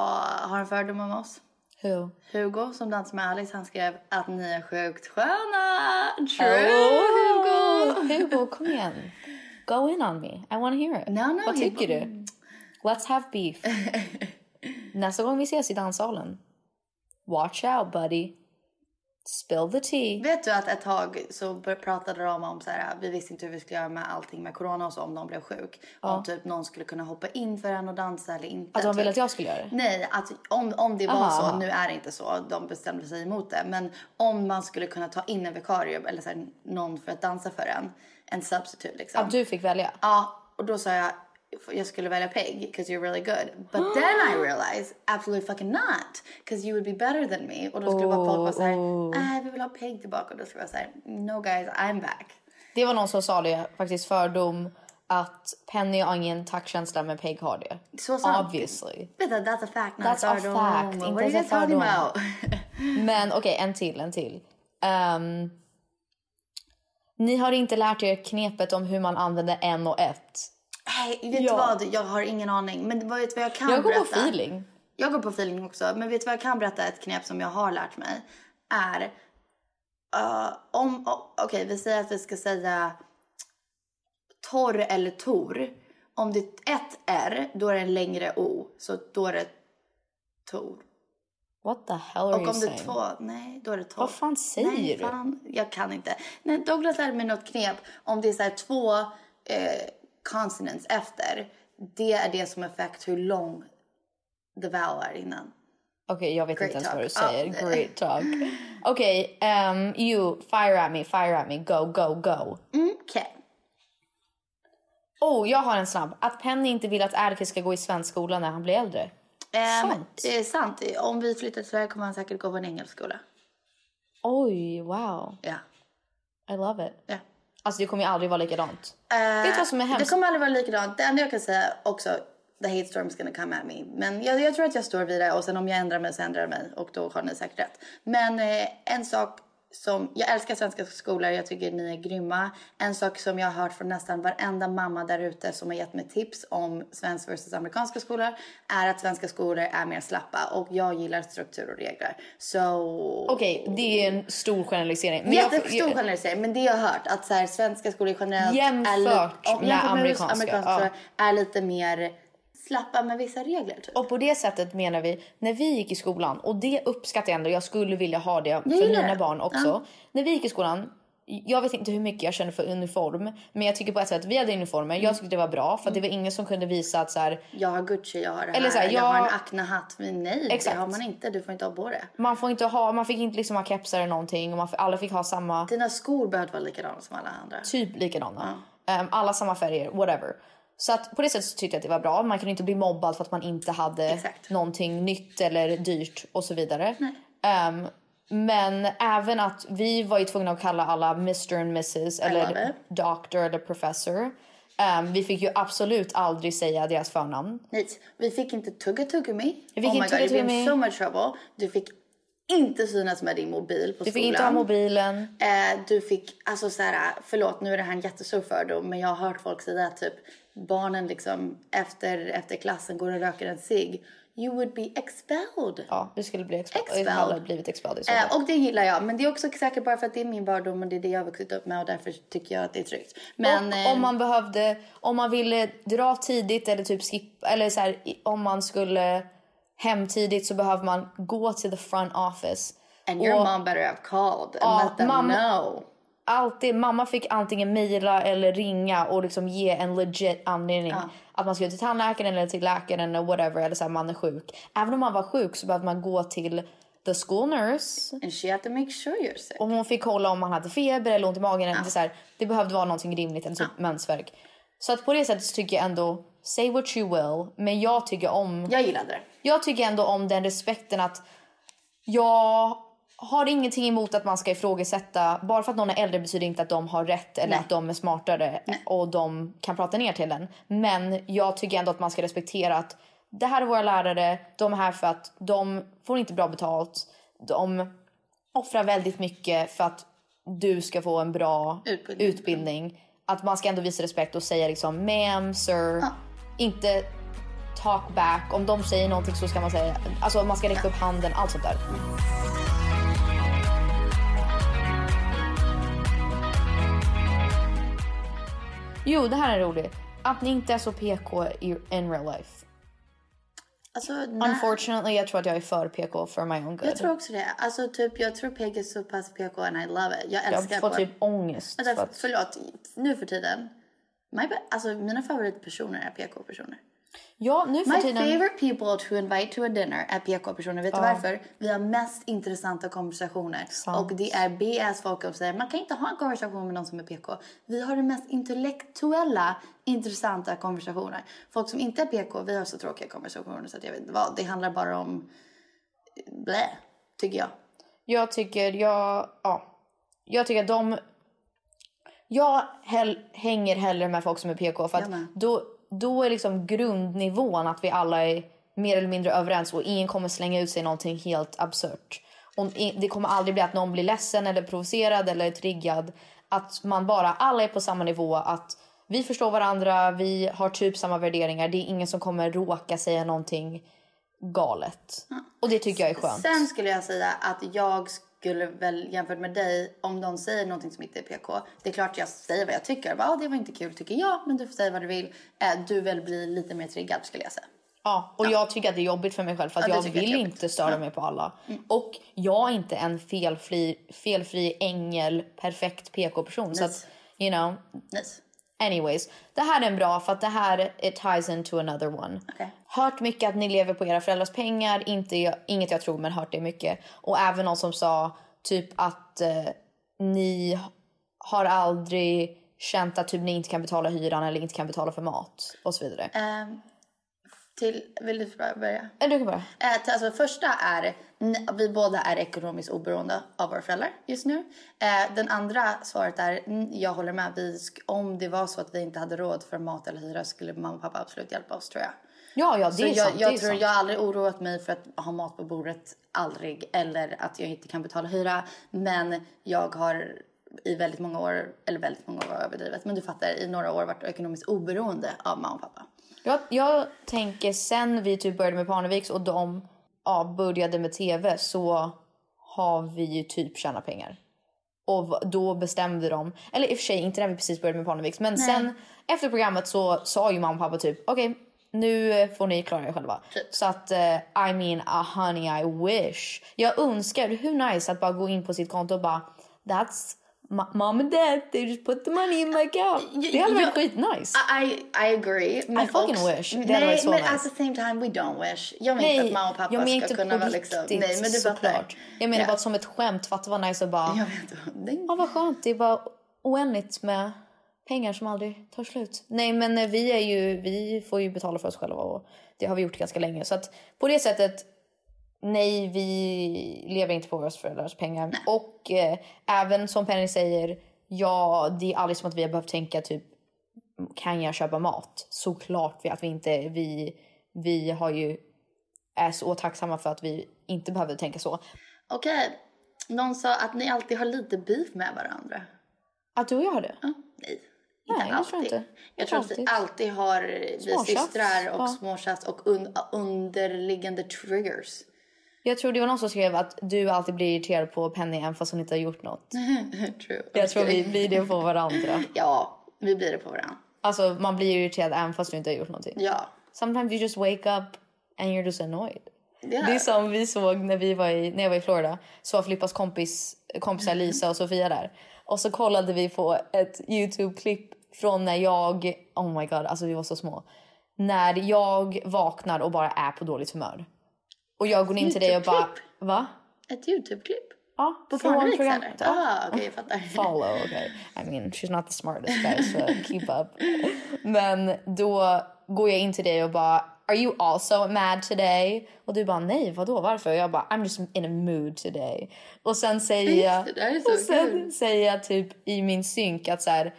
har en fördom om oss? Who? Hugo som dansar med Alice, han skrev att ni är sjukt sköna. True Oh, Hugo! Hugo, kom igen. Go in on me. I want to hear it. No, no, Vad tycker du? Let's have beef. [LAUGHS] Nästa gång vi ses i danssalen. Watch out buddy. Spill the tea. Vet du att ett tag så pratade de om så här, vi visste inte hur vi skulle göra med allting med corona och så om någon blev sjuk. Om typ någon skulle kunna hoppa in för en och dansa eller inte. Att de ville typ. att jag skulle göra det? Nej, att om, om det var Aha, så, aha. nu är det inte så, de bestämde sig emot det. Men om man skulle kunna ta in en vikarie eller så här, någon för att dansa för en, en substitute liksom. Att du fick välja? Ja, och då sa jag jag skulle välja Peg because you're really good. But [GASPS] then I realized absolutely fucking not because you would be better than me. Och då skulle bara folk vara såhär, äh, vi vill ha Peg tillbaka. Och då skulle jag säga, no guys, I'm back. Det var någon som sa det, faktiskt fördom, att Penny har ingen taktkänsla men Peg har det. Så sant. Obviously. Vet du, that's a fact. not That's a fact, What inte are you ens en talking fördom. about? [LAUGHS] Men okej, en till, en till. Ehm, ni har inte lärt er knepet om hur man använder en och ett. Nej, vet du Ja. vad? Jag har ingen aning. Men vet du vad jag kan Jag går på berätta? feeling. Jag går på feeling också. Men vet du vad jag kan berätta? Ett knep som jag har lärt mig är uh, om, oh, okej vi säger att vi ska säga torr eller tor. Om det är ett R, då är det en längre O. Så då är det tor. What the hell are Och om det är två, nej då är det torr. Vad fan säger nej, du? Fan, jag kan inte. Nej, Douglas lärde mig något knep. Om det är så här två eh, consonants efter. Det är det som affekt hur lång the vowel är innan. Okej, jag vet Great inte ens vad du talk. säger. Ja. Great talk. [LAUGHS] Okej, um, you, fire at me, fire at me, go, go, go. Mm, Okej. Oh, jag har en snabb. Att Penny inte vill att Erke ska gå i svensk skola när han blir äldre. Ehm, Sant. Det är sant. Om vi flyttar till Sverige kommer han säkert gå på en engelsk skola. Oj, wow. Ja. I love it. ja. Alltså det kommer ju aldrig vara likadant. Eh, Vet du vad som är hemskt? Det kommer aldrig vara likadant. Det enda jag kan säga också, the hate storm's gonna come at me. Men jag, jag tror att jag står vid det och sen om jag ändrar mig så ändrar jag mig och då har ni säkert rätt. Men eh, en sak som, jag älskar svenska skolor, jag tycker ni är grymma. En sak som jag har hört från nästan varenda mamma där ute som har gett mig tips om svensk versus amerikanska skolor är att svenska skolor är mer slappa och jag gillar struktur och regler. Så... Okej, det är en stor generalisering. Men Jättestor jag- generalisering, men det jag har hört att så här, svenska skolor generellt Jämfört är lite, med amerikanska, amerikanska ja. är lite mer slappa med vissa regler. Typ. Och på det sättet menar vi, när vi gick i skolan, och det uppskattar jag ändå, jag skulle vilja ha det för mina det. barn också. Ja. När vi gick i skolan, jag vet inte hur mycket jag känner för uniform, men jag tycker på ett sätt, vi hade uniformer, jag tyckte det var bra för att det var ingen som kunde visa att så här, Jag har Gucci, jag har det här, Eller så här, jag har jag- en Acne-hatt. Men nej, Exakt. det har man inte. Du får inte ha på det. man får inte ha, man fick inte liksom ha kepsar eller någonting och man, alla fick ha samma, Dina skor behövde vara likadana som alla andra. typ likadana. Ehm, alla samma färger, whatever. Så att på det sättet så tyckte jag att det var bra. Man kunde inte bli mobbad för att man inte hade Exakt. någonting nytt eller dyrt och så vidare. Ehm, men även att vi var ju tvungna att kalla alla Mr and Mrs eller. Doctor eller Professor. Ehm, vi fick ju absolut aldrig säga deras förnamn. Nej, vi fick inte tugga tuggummi. Vi fick oh my inte god, been tuggummi. so much trouble. Du fick inte synas med din mobil på Du fick skolan. inte ha mobilen. Eh, du fick, alltså så här, förlåt nu är det här en jättestor fördom men jag har hört folk säga typ barnen liksom efter, efter klassen går och röker en cigg. You would be expelled. Ja, vi skulle bli expelled. Expelled. Vi hade blivit expelled i så fall. Eh, och det gillar jag. Men det är också säkert bara för att det är min fördom och det är det jag har vuxit upp med och därför tycker jag att det är tryggt. Men och eh, om man behövde, om man ville dra tidigt eller typ skippa, eller så här, om man skulle hem tidigt så behöver man gå till the front office. and your och mom better have called and Ja, let them mamma- know. Alltid, mamma fick antingen mejla eller ringa och liksom ge en legit anledning. Att man skulle till tandläkaren eller till läkaren eller whatever, eller så här, man är sjuk. Även om man var sjuk så behövde man gå till the school nurse. And she had to make sure you're sick. Och hon fick kolla om man hade feber eller ont i magen. eller Så här, det behövde vara någonting rimligt, eller typ mensvärk. Så att på det sättet tycker jag ändå, say what you will. Men jag tycker om Jag gillade det. jag tycker ändå om den respekten att jag har ingenting emot att man ska ifrågasätta. Bara för att någon är äldre betyder inte att de har rätt eller Nej. att de är smartare och de kan prata ner till en. Men jag tycker ändå att man ska respektera att det här är våra lärare. De är här för att de får inte bra betalt. De offrar väldigt mycket för att du ska få en bra Utbildning. utbildning. Att man ska ändå visa respekt och säga liksom ma'am, sir. Inte talk back. Om de säger någonting så ska man säga, alltså man ska räcka upp handen, allt sånt där. Jo, det här är roligt. Att ni inte är så PK i in real life. Alltså. Unfortunately, jag tror att jag är för PK for my own good. Jag tror också det. Alltså typ, jag tror PG är så pass PK and I love it. Jag jag älskar får på- typ ångest. Vänta, för att, förlåt. Nu för tiden. My, alltså mina favoritpersoner är PK-personer. Ja, nu för My tiden. favorite people to invite to a dinner är PK-personer. Vet du varför? Vi har mest intressanta konversationer. Sant. Och det är BS folk som säger man kan inte ha en konversation med någon som är PK. Vi har de mest intellektuella, intressanta konversationer. Folk som inte är PK, vi har så tråkiga konversationer så att jag vet inte vad. Det handlar bara om blä, tycker jag. Jag tycker, jag, ja. Jag tycker att de... Jag hänger hellre med folk som är PK för att med. då, då är liksom grundnivån att vi alla är mer eller mindre överens och ingen kommer slänga ut sig någonting helt absurt. Och det kommer aldrig bli att någon blir ledsen eller provocerad eller triggad. Att man bara, alla är på samma nivå. Att vi förstår varandra, vi har typ samma värderingar. Det är ingen som kommer råka säga någonting galet. Och det tycker jag är skönt. Sen skulle jag säga att jag skulle väl jämfört med dig, om någon säger någonting som inte är PK, det är klart jag säger vad jag tycker. Bara, ah, det var inte kul tycker jag, men du får säga vad du vill. Eh, du väl blir lite mer triggad skulle jag säga. Ja, och jag tycker att det är jobbigt för mig själv för att Ja, jag vill inte störa mig på alla. Och jag är inte en felfri, felfri ängel, perfekt PK-person. Så att, you know. Nice. Anyways, det här är en bra för att det här it ties into another one. Okej. Hört mycket att ni lever på era föräldrars pengar, inte, inget jag tror men hört det mycket. Och även någon som sa typ att eh, ni har aldrig känt att typ ni inte kan betala hyran eller inte kan betala för mat och så vidare. Ehm, till, vill du börja? Du kan börja. Eh, till- alltså, första är, vi båda är ekonomiskt oberoende av våra föräldrar just nu. Eh, den andra svaret är, jag håller med. Vi, om det var så att vi inte hade råd för mat eller hyra skulle mamma och pappa absolut hjälpa oss tror jag. Ja, ja, det Så är jag, sant. jag det är tror sant. jag har aldrig oroat mig för att ha mat på bordet, aldrig. Eller att jag inte kan betala hyra. Men jag har i väldigt många år, eller väldigt många år överdrivet, men du fattar, i några år varit ekonomiskt oberoende av mamma och pappa. Jag, jag tänker sen vi typ började med Parneviks och de ja, började med tv så har vi ju typ tjänat pengar. Och då bestämde de, eller i och för sig inte när vi precis började med Parneviks men sen efter programmet så sa ju mamma och pappa typ okej nu eh, får ni klara er själva. Så att eh, I mean ah, honey I wish. Jag önskar, hur nice att bara gå in på sitt konto och bara that's mom and dad they just put the money in my account. Det hade varit skitnice. I, I agree. Men I fucking också- wish. Det Nej, varit så men nice. at the same time we don't wish. Jag menar inte att mamma och pappa jag ska inte kunna vara liksom... Nej, men du såklart. Jag menar Ja. bara som ett skämt. Fatta vad nice att bara... Jag vet. Det- Ja, vad skönt. Det är bara oändligt med pengar som aldrig tar slut. Nej, men eh, vi är ju... Vi får ju betala för oss själva och det har vi gjort ganska länge. Så att på det sättet... Nej, vi lever inte på våra föräldrars pengar. Och eh, även som Penny säger, ja, det är aldrig som att vi har behövt tänka typ kan jag köpa mat? Såklart vi att vi inte, vi, vi har ju, är så tacksamma för att vi inte behöver tänka så. Okej. Någon sa att ni alltid har lite beef med varandra. Att du och jag har det? Ja, nej. Nej, inte jag alltid. tror inte. Jag tror att vi alltid har, vi Småtjafs, systrar och ja. småtjafs och un, underliggande triggers. Jag tror det var någon som skrev att du alltid blir irriterad på Penny även fast hon inte har gjort något. [LAUGHS] True. Jag tror vi blir det på varandra. [LAUGHS] Ja, vi blir det på varandra. Alltså man blir irriterad även fast du inte har gjort någonting. Ja. Sometimes you just wake up and you're just annoyed. Ja. Det är som vi såg när, vi var i, när jag var i Florida. Så var Filippas kompis, kompisar Lisa och Sofia där. Och så kollade vi på ett Youtube-klipp från när jag... Oh my god, alltså vi var så små. När jag vaknar och bara är på dåligt humör. Och jag går in till dig och bara... Va? Ett Youtube-klipp? Ja, På från programmet. Ah, okej jag fattar. Follow, okay. I mean, she's not the smartest guy, so keep up. Men då går jag in till dig och bara, are you also mad today? Och du bara, nej, vadå, varför? Och jag bara, I'm just in a mood today. Och sen säger jag, det, det och sen kul. säger jag typ i min synk att så här,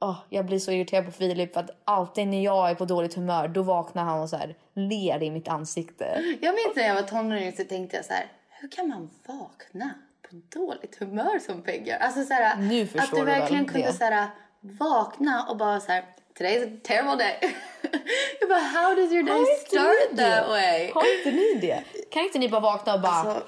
åh, jag blir så irriterad på Filip för att alltid när jag är på dåligt humör då vaknar han och så här, ler i mitt ansikte. Jag minns när jag var tonåring så tänkte jag så här, hur kan man vakna på dåligt humör som Peggar? Alltså så här, Nu att du du väl verkligen kunde det. så här, vakna och bara så här, today's a terrible day. [LAUGHS] jag bara, how does your day start that way? Har inte ni det? Kan inte ni bara vakna och bara Alltså,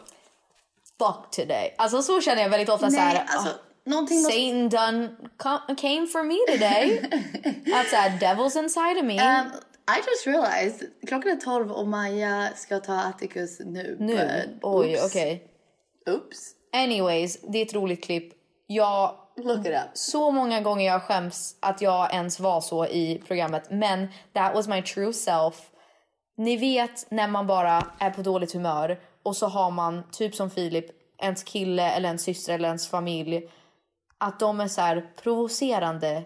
fuck today? Alltså så känner jag väldigt ofta så här. nej, alltså, "Ah, någonting måste... Satan done came for me today. [LAUGHS] Att såhär devils inside of me. Um, I just realized, klockan är 12 och Maja ska ta Atticus nu. nu. Oj, okej. Oops. Anyways, det är ett roligt klipp. Jag Look it up. så många gånger jag skäms att jag ens var så i programmet. Men that was my true self. Ni vet när man bara är på dåligt humör och så har man, typ som Filip, ens kille eller ens syster eller ens familj. Att de är så här provocerande.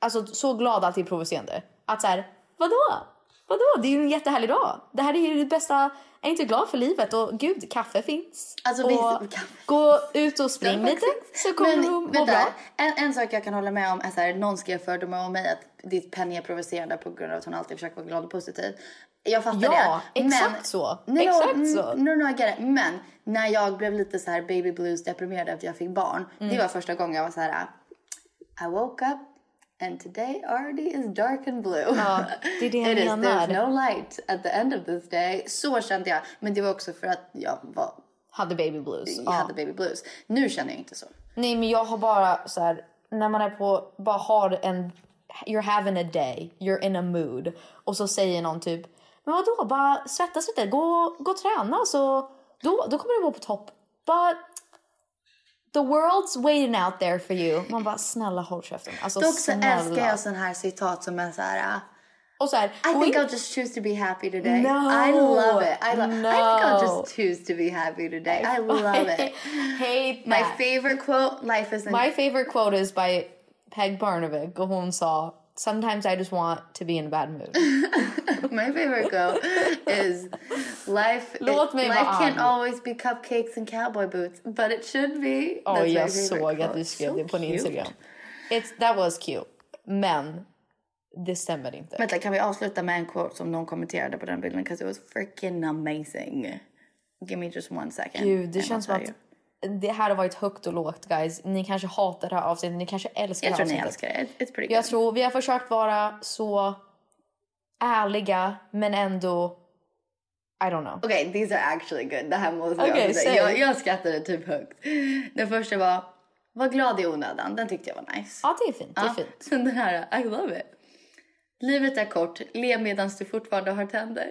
Alltså så glada att det är provocerande. Att så här, vadå? Vadå? Det är ju en jättehärlig dag. Det här är ju det bästa. Är inte glad för livet? Och gud, kaffe finns. Alltså, och kaffe. gå ut och spring lite så kommer Men du må vänta, bra. En, en sak jag kan hålla med om är så här, någon skrev fördomar om mig att ditt Penny är provocerande på grund av att hon alltid försöker vara glad och positiv. Jag fattar Ja, det. exakt så. No, Exakt no, så. No, no. Men när jag blev lite så här baby blues deprimerad efter jag fick barn. Mm. Det var första gången jag var så här. I woke up And today already is dark and blue. Ja, det är det jag [LAUGHS] It is, menar. there's no light at the end of this day. Så kände jag. Men det var också för att jag var, Hade baby blues. jag hade baby blues. Nu känner jag inte så. Nej men jag har bara så här, när man är på, bara har en, you're having a day, you're in a mood. Och så säger någon typ, men vadå, bara svettas lite, gå, gå och träna så då, då kommer du vara på topp. But the world's waiting out there for you. Man bara, snälla håll käften. Alltså Dock så snälla. älskar jag sån här citat som är så här. uh, Och så här, I think in- I'll just choose to be happy today. No. I love it. I, lo- I think I'll just choose to be happy today. [LAUGHS] I love it. hate My that. favorite quote, life is My favorite quote is by Peg Barnevik och hon sa Sometimes I just want to be in a bad mood. [LAUGHS] My favorite quote is life mig life can't always be cupcakes and cowboy boots, but it should be. That's my jag såg att du skrev det på din. Instagram. It's, that was cute. Men det stämmer inte. Vänta, kan vi avsluta med en quote som någon kommenterade på den bilden? Because it was freaking amazing. Give me just one second. Gud, det känns som att you. Det här har varit högt och lågt guys. Ni kanske hatar det här avsnittet, ni kanske älskar Jag det tror här ni avsnittet. älskar det. It's pretty Jag good. tror vi har försökt vara så ärliga men ändå I don't know. Okej, these are actually good. Det här måste jag säg. säga. Jag, jag skrattade typ högt. Den första var, var glad i onödan. Den tyckte jag var nice. Ja, det är fint. Det är Ja, fint. Sen den här, I love it. Livet är kort, le medan du fortfarande har tänder.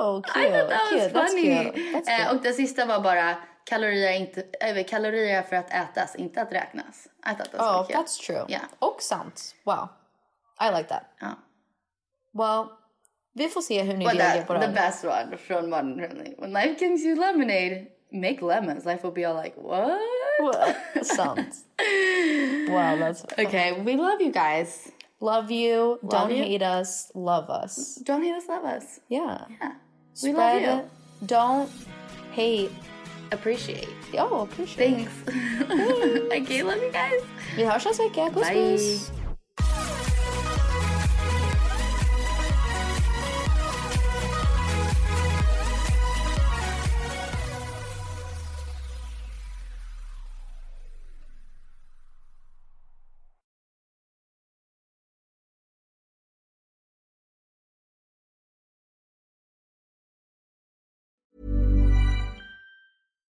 Oh, I cute. thought that was cute. That's cute. That's Eh, cute. och den sista var bara, kalorier inte, äh, kalorier för att ätas, inte att räknas. That was Oh, cute. that's true. Yeah. Och sant. Wow. I like that. Ja. Well, vi får se hur ni But reagerar på det the här. best one från Modern Family. When life gives you lemonade, make lemons. Life will be all like, what? Sant. Wow, that's [LAUGHS] Okay, we love you guys. Love you. Don't you. hate us. Love us. Don't hate us, love us. Yeah. Yeah. We Spread love you. Don't hate. Appreciate. Oh, appreciate. [LAUGHS] Thanks. okay, love you guys. Vi hörs nästa vecka. Puss Bye. puss.